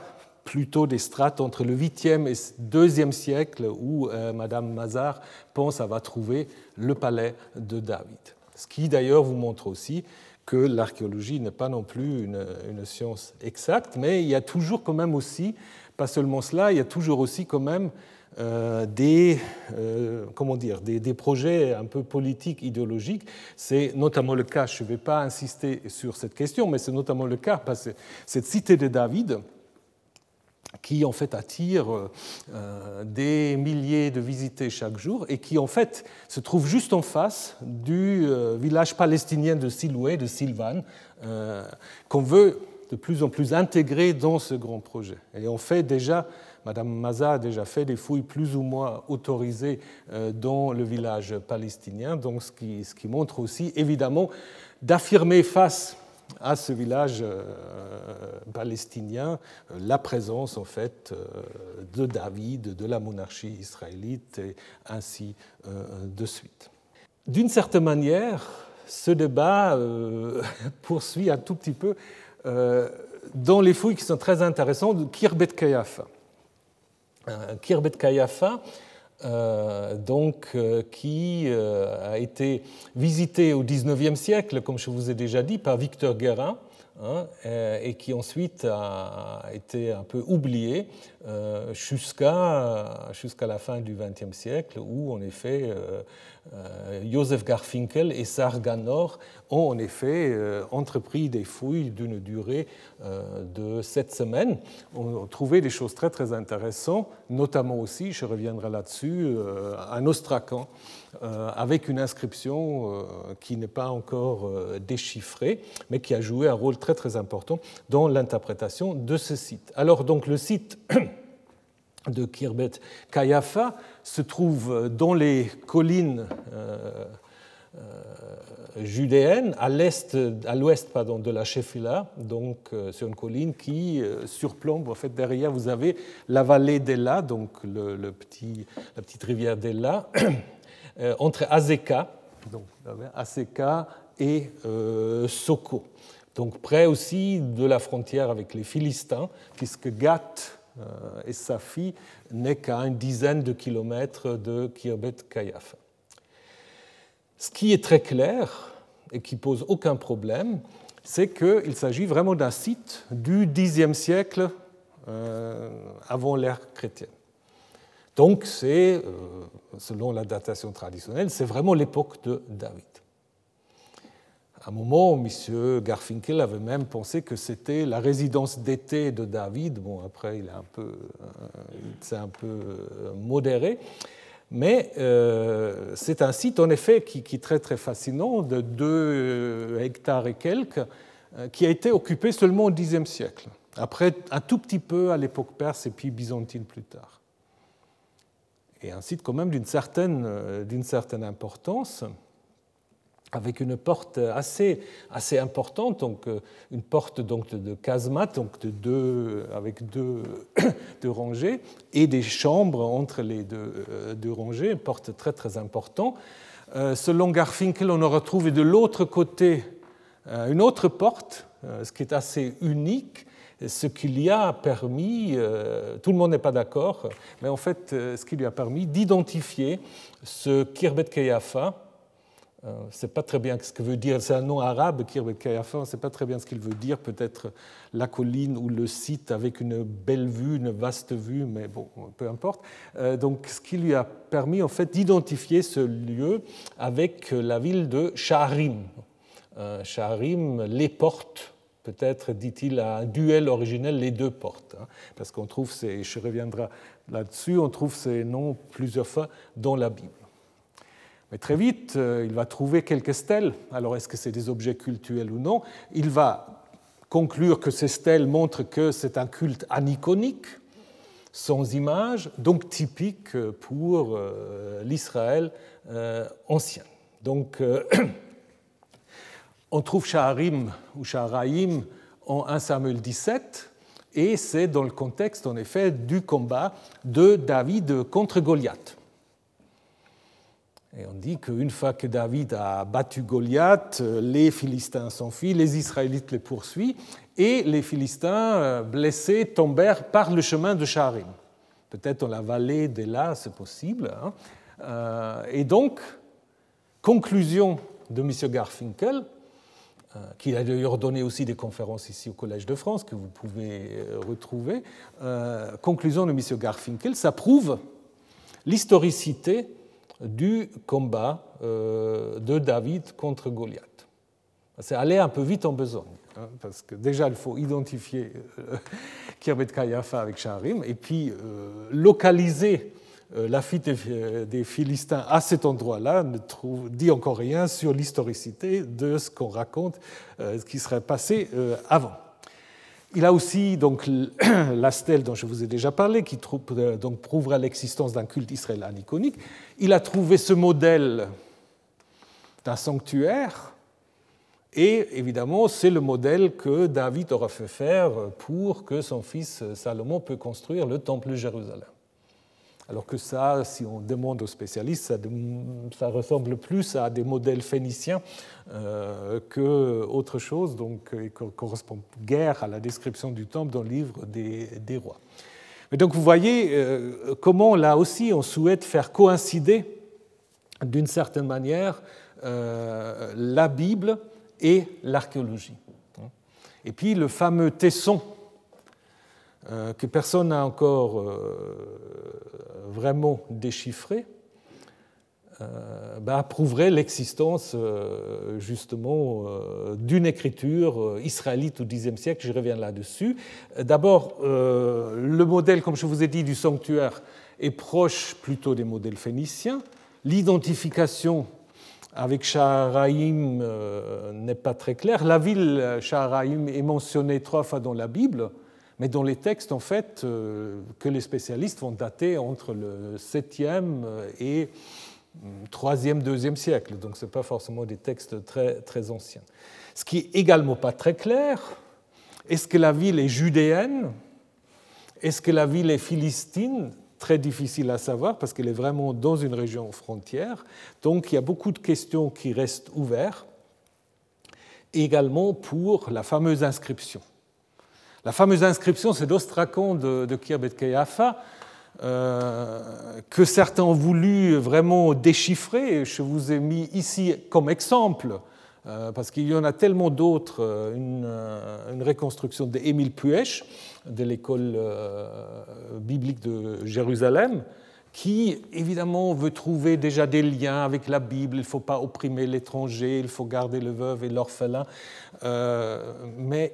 plutôt des strates entre le 8e et 2e siècle où euh, Madame Mazar pense avoir trouvé le palais de David. Ce qui d'ailleurs vous montre aussi que l'archéologie n'est pas non plus une, science exacte, mais il y a toujours quand même aussi, pas seulement cela, il y a toujours aussi quand même euh, des, euh, comment dire, des, des, projets un peu politiques, idéologiques. C'est notamment le cas, je ne vais pas insister sur cette question, mais c'est notamment le cas parce que cette cité de David, qui en fait attire euh, des milliers de visités chaque jour et qui en fait se trouve juste en face du euh, village palestinien de Siloué, de Silvan, euh, qu'on veut de plus en plus intégrer dans ce grand projet. Et on fait déjà, Madame Maza a déjà fait des fouilles plus ou moins autorisées dans le village palestinien, donc ce qui montre aussi évidemment d'affirmer face à ce village euh, palestinien euh, la présence en fait euh, de David, de la monarchie israélite et ainsi de suite. D'une certaine manière, ce débat poursuit un tout petit peu dans les fouilles qui sont très intéressantes de Kirbet Kayafa. Kirbet Kayafa, donc, qui a été visité au XIXe siècle, comme je vous ai déjà dit, par Victor Guérin, Hein, euh, et qui ensuite a été un peu oublié euh, jusqu'à jusqu'à la fin du XXe siècle, où en effet euh, Joseph Garfinkel et Sarganor ont en effet entrepris des fouilles d'une durée de sept semaines. On trouvé des choses très très intéressantes, notamment aussi, je reviendrai là-dessus, un ostracan euh, avec une inscription euh, qui n'est pas encore euh, déchiffrée, mais qui a joué un rôle très très important dans l'interprétation de ce site. Alors donc le site de Kirbet Kayafa se trouve dans les collines judéennes, à l'est, à l'ouest pardon, de la Shefila, donc sur une colline qui surplombe. En fait, derrière, vous avez la vallée d'Ella, donc le, petit, la petite rivière d'Ella, Euh, entre Azeka, donc Azeka et euh, Soko. Donc près aussi de la frontière avec les Philistins, puisque Gath euh, et sa fille n'est qu'à une dizaine de kilomètres de Kirbet Kayaf. Ce qui est très clair et qui pose aucun problème, c'est qu'il s'agit vraiment d'un site du Xe siècle avant l'ère chrétienne. Donc c'est, euh, selon la datation traditionnelle, c'est vraiment l'époque de David. À un moment, M. Garfinkel avait même pensé que c'était la résidence d'été de David. Bon, après, il, un peu, s'est un peu euh, modéré. Mais euh, c'est un site, en effet, qui, est très, très fascinant, de 2 hectares et quelques, qui a été occupé seulement au Xe siècle. Après, un tout petit peu à l'époque perse et puis byzantine plus tard et un site quand même d'une certaine, euh, d'une certaine importance, avec une porte assez, assez importante, donc euh, une porte donc de, casemate, donc de deux, avec deux, deux, rangées, et des chambres entre les deux, euh, deux rangées, une porte très très importante. selon Garfinkel, on a retrouvé de l'autre côté une autre porte, ce qui est assez unique, ce qui lui a permis, euh, tout le monde n'est pas d'accord, mais en fait, euh, ce qui lui a permis d'identifier ce Kirbet Kayafa. Euh, sait pas très bien ce que veut dire, c'est un nom arabe, Kirbet Kayafa, on ne sait pas très bien ce qu'il veut dire, peut-être la colline ou le site avec une belle vue, une vaste vue, mais bon, peu importe. donc, ce qui lui a permis en fait d'identifier ce lieu avec la ville de Shaharim. Shaharim, les portes Peut-être, dit-il, à un duel originel les deux portes, hein, parce qu'on trouve, ces, je reviendrai là-dessus, on trouve ces noms plusieurs fois dans la Bible. Mais très vite, euh, il va trouver quelques stèles. Alors, est-ce que c'est des objets cultuels ou non? Il va conclure que ces stèles montrent que c'est un culte aniconique, sans image, donc typique pour euh, l'Israël euh, ancien. Donc, on trouve Shaharim ou Shaharaim en 1 Samuel 17, et c'est dans le contexte, en effet, du combat de David contre Goliath. Et on dit qu'une fois que David a battu Goliath, les Philistins s'enfuient, les Israélites les poursuivent, et les Philistins euh, blessés tombèrent par le chemin de Shaharim. Peut-être dans la vallée d'Ela, c'est possible. Hein. Euh, et donc, conclusion de M. Garfinkel, euh, qui a d'ailleurs donné aussi des conférences ici au Collège de France, que vous pouvez euh, retrouver. Euh, conclusion de M. Garfinkel, ça prouve l'historicité du combat de David contre Goliath. C'est aller un peu vite en besogne, hein, parce que déjà il faut identifier Kirbet Kayafa avec Sharim, et puis localiser euh, la fuite des Philistins à cet endroit-là ne dit encore rien sur l'historicité de ce qu'on raconte, euh, ce qui serait passé euh, avant. Il a aussi donc la stèle dont je vous ai déjà parlé, qui donc prouvera l'existence d'un culte israélien iconique. Il a trouvé ce modèle d'un sanctuaire, et évidemment, c'est le modèle que David aura fait faire pour que son fils Salomon puisse construire le temple de Jérusalem. Alors que ça, si on demande aux spécialistes, ça, ressemble plus à des modèles phéniciens euh, qu'autre chose, donc il correspond guère à la description du temple dans le livre des, des rois. Mais donc vous voyez euh, comment là aussi on souhaite faire coïncider d'une certaine manière euh, la Bible et l'archéologie. Et puis le fameux tesson euh, que personne n'a encore euh, vraiment déchiffré, bah, prouverait l'existence justement d'une écriture israélite au Xe siècle. Je reviens là-dessus. D'abord, le modèle, comme je vous ai dit, du sanctuaire est proche plutôt des modèles phéniciens. L'identification avec Shaharaim euh, n'est pas très claire. La ville Shaharaim est mentionnée trois fois dans la Bible, mais dans les textes, en fait, euh, que les spécialistes vont dater entre le 7e et 3e, 2e siècle. Donc, ce n'est pas forcément des textes très, très anciens. Ce qui est également pas très clair, est-ce que la ville est judéenne? Est-ce que la ville est philistine? Très difficile à savoir parce qu'elle est vraiment dans une région frontière. Donc il y a beaucoup de questions qui restent ouvertes. Également pour la fameuse inscription. La fameuse inscription, c'est d'Ostracon de, de Kirbet Kayafa, euh, que certains ont voulu vraiment déchiffrer. Je vous ai mis ici comme exemple euh, parce qu'il y en a tellement d'autres, euh, euh, une, reconstruction d'Émile Puech de l'école biblique de Jérusalem, qui évidemment veut trouver déjà des liens avec la Bible, il ne faut pas opprimer l'étranger, il faut garder le veuve et l'orphelin, mais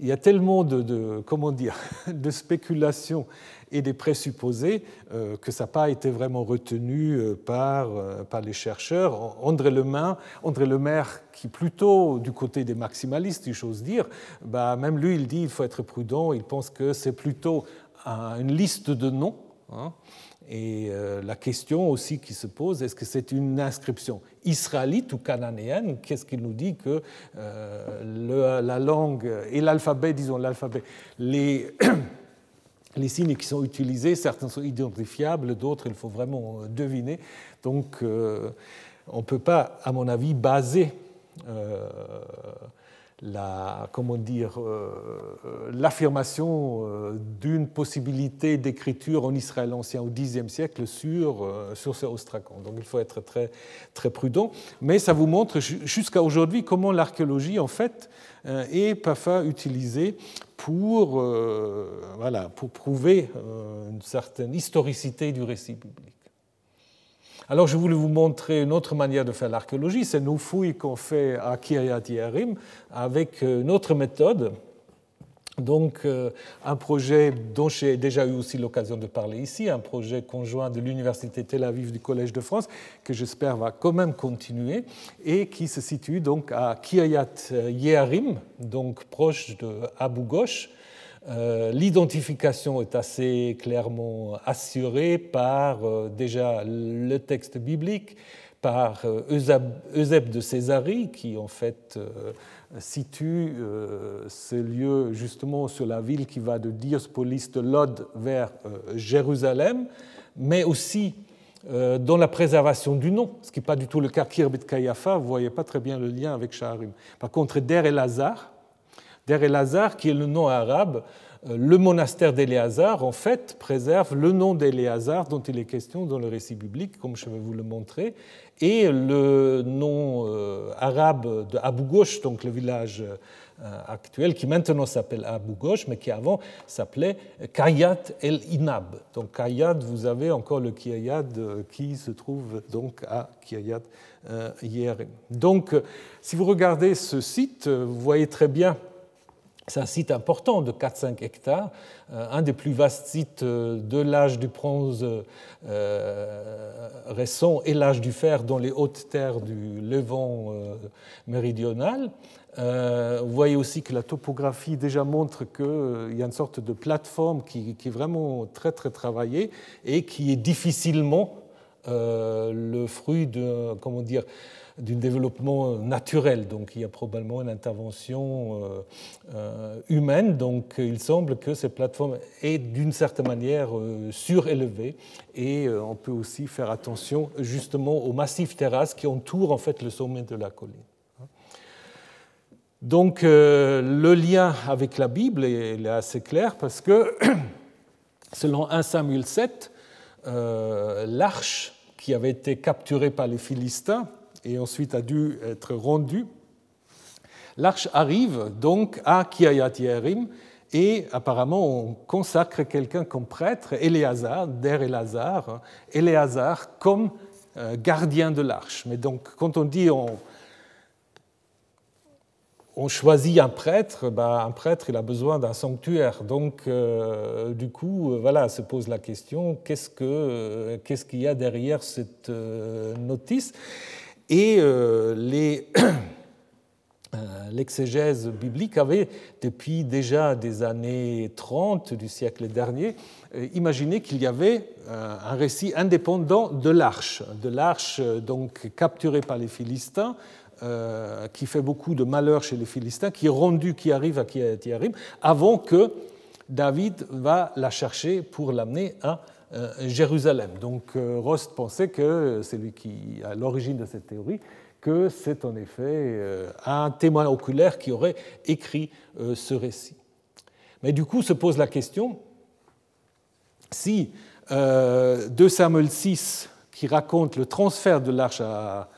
il y a tellement de, comment dire, de spéculations et des présupposés euh, que ça n'a pas été vraiment retenu euh, par, euh, par les chercheurs. André Lemaire, André Lemaire, qui plutôt du côté des maximalistes, il chose dire, bah, même lui, il dit qu'il faut être prudent, il pense que c'est plutôt une liste de noms. Hein. et la question aussi qui se pose, est-ce que c'est une inscription israélite ou cananéenne? Qu'est-ce qu'il nous dit que la langue et l'alphabet, disons l'alphabet, les les signes qui sont utilisés, certains sont identifiables, d'autres il faut vraiment euh, deviner. Donc euh, on ne peut pas, à mon avis, baser euh, la, comment dire, l'affirmation d'une possibilité d'écriture en Israël ancien au Xe siècle sur, sur ce ostracon. Donc il faut être très, très prudent. Mais ça vous montre jusqu'à aujourd'hui comment l'archéologie, en fait, est parfois utilisée pour, euh, voilà, pour prouver euh, une certaine historicité du récit biblique. Alors je voulais vous montrer une autre manière de faire l'archéologie, c'est nos fouilles qu'on fait à Kiryat Yearim avec euh, une autre méthode donc euh, un projet dont j'ai déjà eu aussi l'occasion de parler ici, un projet conjoint de l'Université Tel Aviv du Collège de France, que j'espère va quand même continuer, et qui se situe donc à Kiryat Yearim, donc proche de Abu Ghosh. Euh, l'identification est assez clairement assurée par euh, déjà le texte biblique, par Eusèbe de Césarie, qui en fait situe euh, ce lieu justement sur la ville qui va de Diospolis de Lod vers euh, Jérusalem, mais aussi euh, dans la préservation du nom, ce qui n'est pas du tout le cas Kirbit Kayafa, vous ne voyez pas très bien le lien avec Shaharim. Par contre, Der el Hazar, Der el Hazar, qui est le nom arabe, le monastère d'Éléazar, en fait, préserve le nom d'Éléazar dont il est question dans le récit biblique, comme je vais vous le montrer, et le nom euh, arabe de Abu Ghosh, donc le village euh, actuel, qui maintenant s'appelle Abu Ghosh, mais qui avant s'appelait Kayat el Inab. Donc Kayat, vous avez encore le Kiyad euh, qui se trouve donc à Kiyat Yerim. Donc, si vous regardez ce site, vous voyez très bien c'est un site important de 4-5 hectares, euh, un des plus vastes sites euh, de l'âge du bronze euh, récent et l'âge du fer dans les hautes terres du Levant méridional. Vous voyez aussi que la topographie déjà montre qu'il y a une sorte de plateforme qui, est vraiment très très travaillée et qui est difficilement le fruit de, comment dire, d'un développement naturel. Donc il y a probablement une intervention humaine. Donc il semble que cette plateforme est d'une certaine manière surélevée et on peut aussi faire attention justement aux massifs terrasses qui entourent en fait le sommet de la colline. Donc le lien avec la Bible est, assez clair parce que selon 1 Samuel 7, l'arche qui avait été capturée par les Philistins et ensuite a dû être rendue, l'arche arrive donc à Kiryat Yerim et apparemment on consacre quelqu'un comme prêtre, Éléazar, Der Éléazar, Éléazar comme euh, gardien de l'arche. Mais donc quand on dit on, choisit un prêtre, bah, un prêtre il a besoin d'un sanctuaire. Donc, euh, du coup, euh, voilà, se pose la question qu'est-ce qu'il euh, qu'il y a derrière cette notice? Et l'exégèse biblique avait, depuis déjà des années 30 du siècle dernier, imaginé qu'il y avait un récit indépendant de l'arche, de l'arche donc capturée par les Philistins euh, qui fait beaucoup de malheur chez les Philistins, qui est rendu, qui arrive à Kiryat avant que David va la chercher pour l'amener à euh, Jérusalem. Donc euh, Rost pensait que c'est lui qui a l'origine de cette théorie, que c'est en effet un témoin oculaire qui aurait écrit ce récit. Mais du coup se pose la question si 2 Samuel 6, qui raconte le transfert de l'arche à,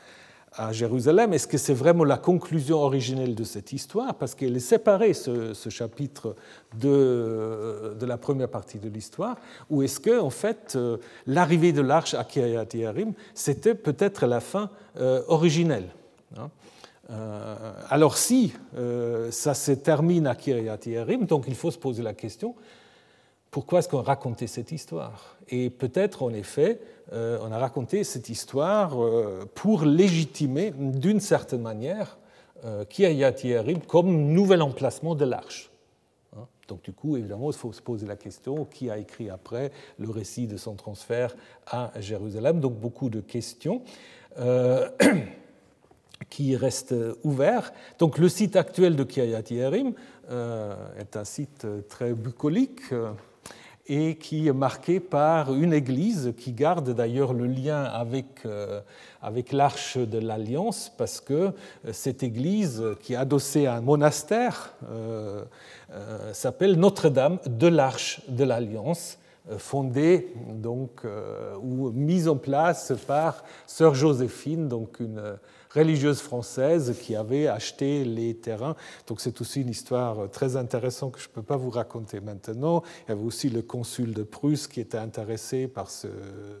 à Jérusalem, est-ce que c'est vraiment la conclusion originelle de cette histoire? Parce qu'elle est séparée, ce, chapitre, de, la première partie de l'histoire. Ou est-ce que, en fait, euh, l'arrivée de l'arche à Kiryat Yarim, c'était peut-être la fin euh, originelle hein? Euh, Alors, si ça se termine à Kiryat Yarim, donc il faut se poser la question pourquoi est-ce qu'on racontait cette histoire? Et peut-être, en effet, on a raconté cette histoire euh, pour légitimer d'une certaine manière euh, Kiryat Yerim comme nouvel emplacement de l'arche. Hein? Donc du coup, évidemment, il faut se poser la question qui a écrit après le récit de son transfert à Jérusalem? Donc beaucoup de questions qui restent ouverts. Donc le site actuel de Kiryat Yerim est un site très bucolique et qui est marqué par une église qui garde d'ailleurs le lien avec, euh, avec l'arche de l'Alliance, parce que euh, cette église, qui est adossée à un monastère, euh, s'appelle Notre-Dame de l'Arche de l'Alliance, fondée donc, ou mise en place par sœur Joséphine, donc une religieuse française qui avait acheté les terrains. Donc c'est aussi une histoire très intéressante que je ne peux pas vous raconter maintenant. Il y avait aussi le consul de Prusse qui était intéressé par ce,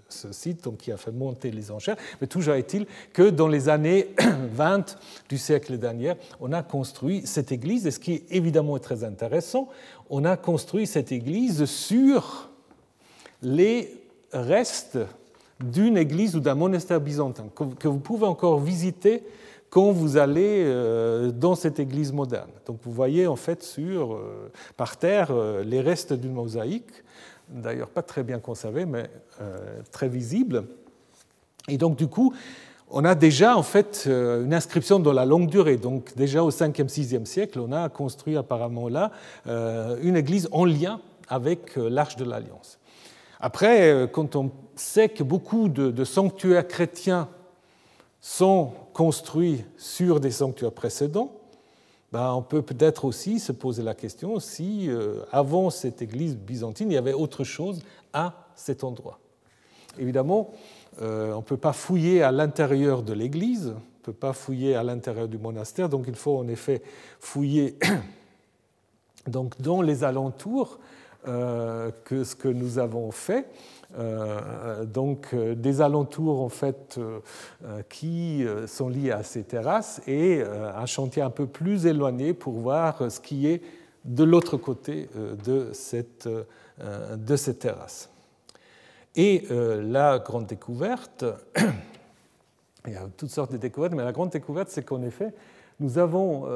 site, donc qui a fait monter les enchères. Mais toujours est-il que dans les années 20 du siècle dernier, on a construit cette église. Et ce qui évidemment est très intéressant, on a construit cette église sur les restes d'une église ou d'un monastère byzantin que vous pouvez encore visiter quand vous allez euh, dans cette église moderne. Donc vous voyez en fait sur, euh, par terre euh, les restes d'une mosaïque, d'ailleurs pas très bien conservée, mais très visible. Et donc du coup, on a déjà en fait une inscription dans la longue durée. Donc déjà au 5e, 6e siècle, on a construit apparemment là une église en lien avec l'arche de l'Alliance. Après, quand on sait que beaucoup de, sanctuaires chrétiens sont construits sur des sanctuaires précédents, ben, on peut peut-être aussi se poser la question si, euh, avant cette église byzantine, il y avait autre chose à cet endroit. Évidemment, euh, on ne peut pas fouiller à l'intérieur de l'église, on ne peut pas fouiller à l'intérieur du monastère, donc il faut en effet fouiller donc, dans les alentours, euh, que ce que nous avons fait. Euh, donc euh, des alentours en fait euh, qui sont liés à ces terrasses et un chantier un peu plus éloigné pour voir ce qui est de l'autre côté de cette, de cette terrasse. Et la grande découverte, il y a toutes sortes de découvertes, mais la grande découverte, c'est qu'en effet, nous avons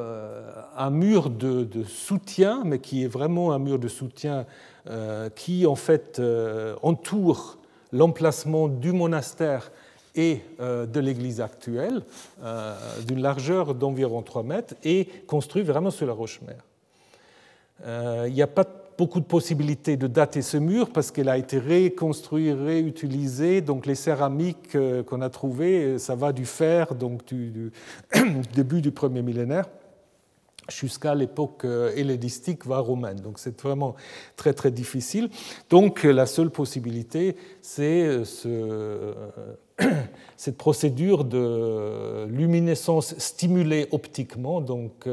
un mur de, de, soutien, mais qui est vraiment un mur de soutien euh, qui en fait euh, entoure l'emplacement du monastère et de l'église actuelle, d'une largeur d'environ 3 mètres, et construit vraiment sur la roche-mère. Il n'y a pas beaucoup de possibilités de dater ce mur parce qu'il a été reconstruit, réutilisé. Donc les céramiques euh, qu'on a trouvées, euh, ça va du fer, donc du, début du premier millénaire jusqu'à l'époque euh, hellénistique, voire romaine. Donc c'est vraiment très très difficile. Donc la seule possibilité, c'est ce, cette procédure de luminescence stimulée optiquement, donc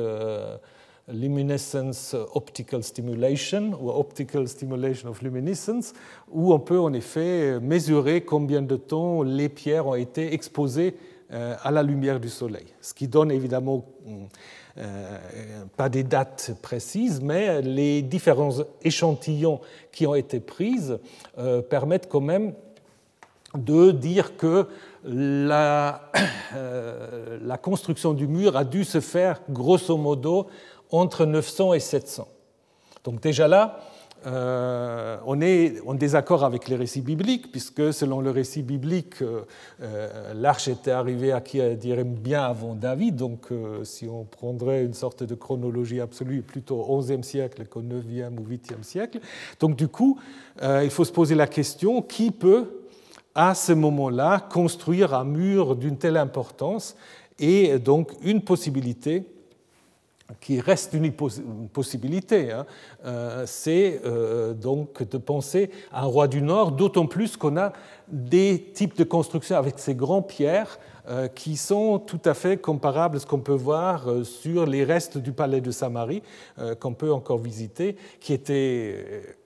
luminescence optical stimulation ou optical stimulation of luminescence, où on peut en effet mesurer combien de temps les pierres ont été exposées euh, à la lumière du soleil. Ce qui donne évidemment euh, pas des dates précises, mais les différents échantillons qui ont été pris euh, permettent quand même de dire que la, la, construction du mur a dû se faire grosso modo entre 900 et 700. Donc déjà là, euh, on est en désaccord avec les récits bibliques, puisque selon le récit biblique, euh, euh, l'arche était arrivée à dirait bien avant David. Donc si on prendrait une sorte de chronologie absolue, plutôt au XIe siècle qu'au IXe ou 8e siècle. Donc du coup, il faut se poser la question, qui peut à ce moment-là construire un mur d'une telle importance Et donc une possibilité qui reste une possibilité, hein, euh, c'est euh, donc de penser à un roi du Nord, d'autant plus qu'on a des types de constructions avec ces grands pierres euh, qui sont tout à fait comparables à ce qu'on peut voir sur les restes du palais de Samarie, qu'on peut encore visiter, qui étaient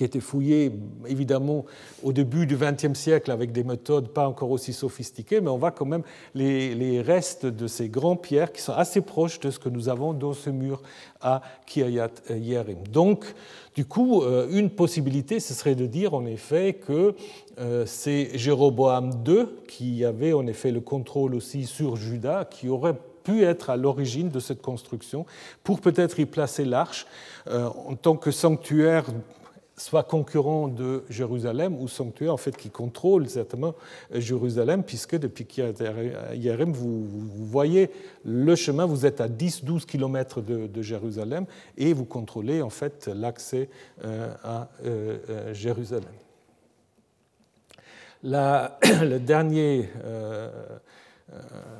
qui était fouillé évidemment au début du XXe siècle avec des méthodes pas encore aussi sophistiquées, mais on voit quand même les, restes de ces grands pierres qui sont assez proches de ce que nous avons dans ce mur à Kiryat Yerim. Donc, du coup, euh, une possibilité, ce serait de dire en effet que euh, c'est Jéroboam II qui avait en effet le contrôle aussi sur Juda, qui aurait pu être à l'origine de cette construction pour peut-être y placer l'arche euh, en tant que sanctuaire soit concurrent de Jérusalem ou sanctuaire en fait qui contrôle certainement Jérusalem puisque depuis Yerim vous, vous voyez le chemin, vous êtes à 10-12 km de, Jérusalem et vous contrôlez en fait l'accès euh, à euh, euh, Jérusalem. le dernier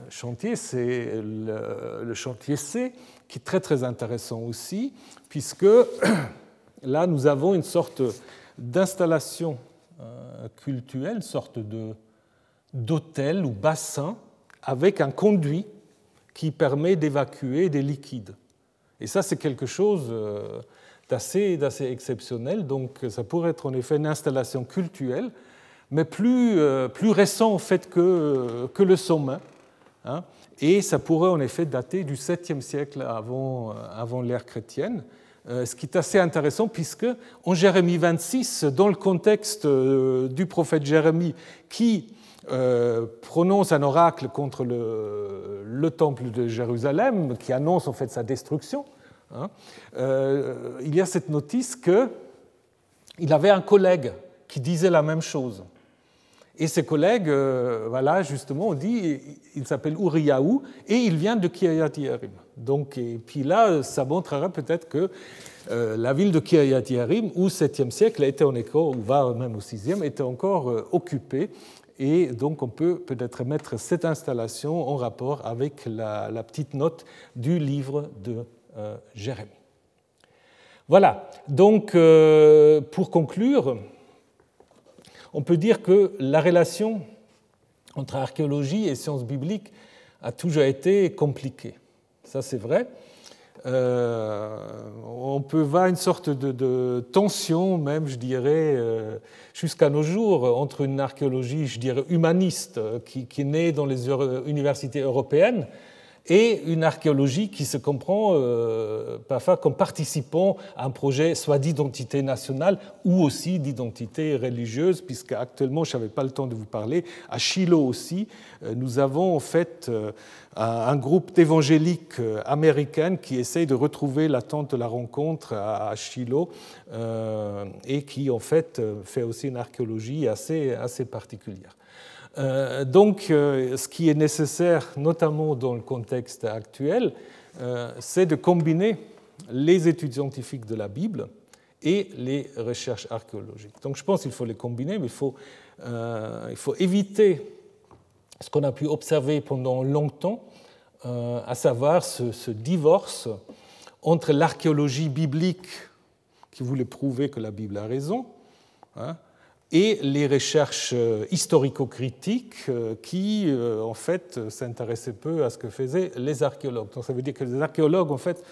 chantier, c'est le, le, chantier C, qui est très très intéressant aussi, puisque Là, nous avons une sorte d'installation euh, cultuelle, sorte d'hôtel ou bassin avec un conduit qui permet d'évacuer des liquides. Et ça, c'est quelque chose euh, d'assez exceptionnel. Donc, ça pourrait être en effet une installation culturelle, mais plus, euh, plus récent en fait que, que le sommet. Hein. Et ça pourrait en effet dater du 7e siècle avant, avant l'ère chrétienne. Euh, ce qui est assez intéressant puisque en Jérémie 26, dans le contexte euh, du prophète Jérémie qui euh, prononce un oracle contre le, temple de Jérusalem, qui annonce en fait sa destruction, hein, il y a cette notice qu'il avait un collègue qui disait la même chose. Et ses collègues, voilà, justement, on dit, il s'appelle Uriyahu et il vient de Kiryat Yerim. Donc, et puis là, ça montrera peut-être que euh, la ville de Kiryat Yarim, au 7e siècle, été en écho, ou va même au 6e, était encore euh, occupée. Et donc, on peut peut-être mettre cette installation en rapport avec la, petite note du livre de euh, Jérémie. Voilà. Donc, pour conclure, on peut dire que la relation entre archéologie et sciences bibliques a toujours été compliquée ça c'est vrai. Euh, on peut voir une sorte de, tension, même, je dirais, euh, jusqu'à nos jours, entre une archéologie, je dirais, humaniste, qui, qui est née dans les universités européennes, et une archéologie qui se comprend euh, parfois comme participant à un projet soit d'identité nationale ou aussi d'identité religieuse, puisque actuellement, je n'avais pas le temps de vous parler, à Shiloh aussi, euh, nous avons en fait euh, un groupe d'évangéliques américaines qui essayent de retrouver l'attente de la rencontre à Shiloh et qui en fait fait aussi une archéologie assez, assez particulière. Donc, ce qui est nécessaire, notamment dans le contexte actuel, c'est de combiner les études scientifiques de la Bible et les recherches archéologiques. Donc je pense qu'il faut les combiner, mais il faut, éviter ce qu'on a pu observer pendant longtemps, euh, à savoir ce, divorce entre l'archéologie biblique qui voulait prouver que la Bible a raison, hein, et les recherches euh, historico-critiques euh, qui, en fait, s'intéressaient peu à ce que faisaient les archéologues. Donc ça veut dire que les archéologues, en fait,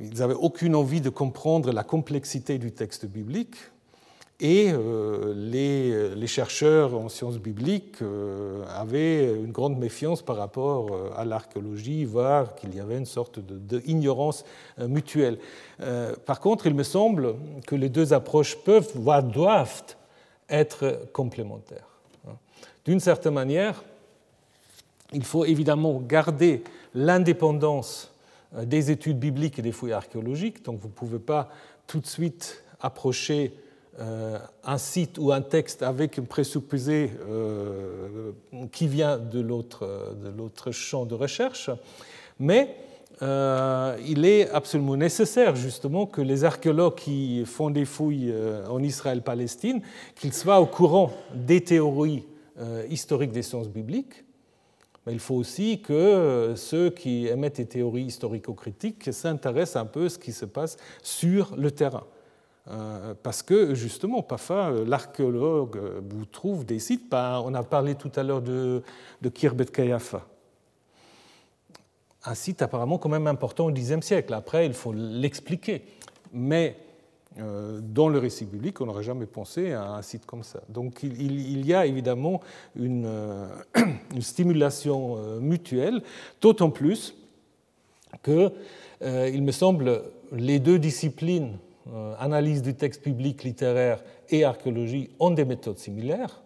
ils n'avaient aucune envie de comprendre la complexité du texte biblique, et euh, les, chercheurs en sciences bibliques euh, avaient une grande méfiance par rapport euh, à l'archéologie, voire qu'il y avait une sorte d'ignorance mutuelle. Par contre, il me semble que les deux approches peuvent, voire doivent être complémentaires. D'une certaine manière, il faut évidemment garder l'indépendance des études bibliques et des fouilles archéologiques, donc vous ne pouvez pas tout de suite approcher euh, un site ou un texte avec un présupposé euh, qui vient de l'autre champ de recherche, mais euh, il est absolument nécessaire justement que les archéologues qui font des fouilles en Israël-Palestine, qu'ils soient au courant des théories historiques des sciences bibliques, mais il faut aussi que ceux qui émettent des théories historico-critiques s'intéressent un peu à ce qui se passe sur le terrain. Euh, parce que justement, parfois, l'archéologue euh, vous trouve des sites. On a parlé tout à l'heure de, de Kirbet Kayafa. Un site apparemment quand même important au Xe siècle. Après, il faut l'expliquer. Mais euh, dans le récit biblique, on n'aurait jamais pensé à un site comme ça. Donc il, y a évidemment une, une stimulation mutuelle, d'autant plus que, il me semble, les deux disciplines euh, analyse du texte public littéraire et archéologie ont des méthodes similaires.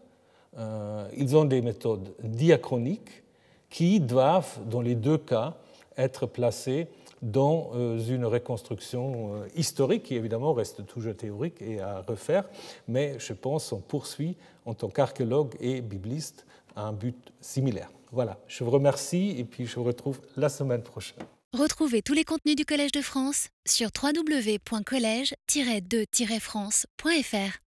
Euh, ils ont des méthodes diachroniques qui doivent, dans les deux cas, être placées dans euh, une reconstruction historique qui évidemment reste toujours théorique et à refaire, mais je pense qu'on poursuit en tant qu'archéologue et bibliste un but similaire. Voilà, je vous remercie et puis je vous retrouve la semaine prochaine. Retrouvez tous les contenus du Collège de France sur www.colège-2-france.fr.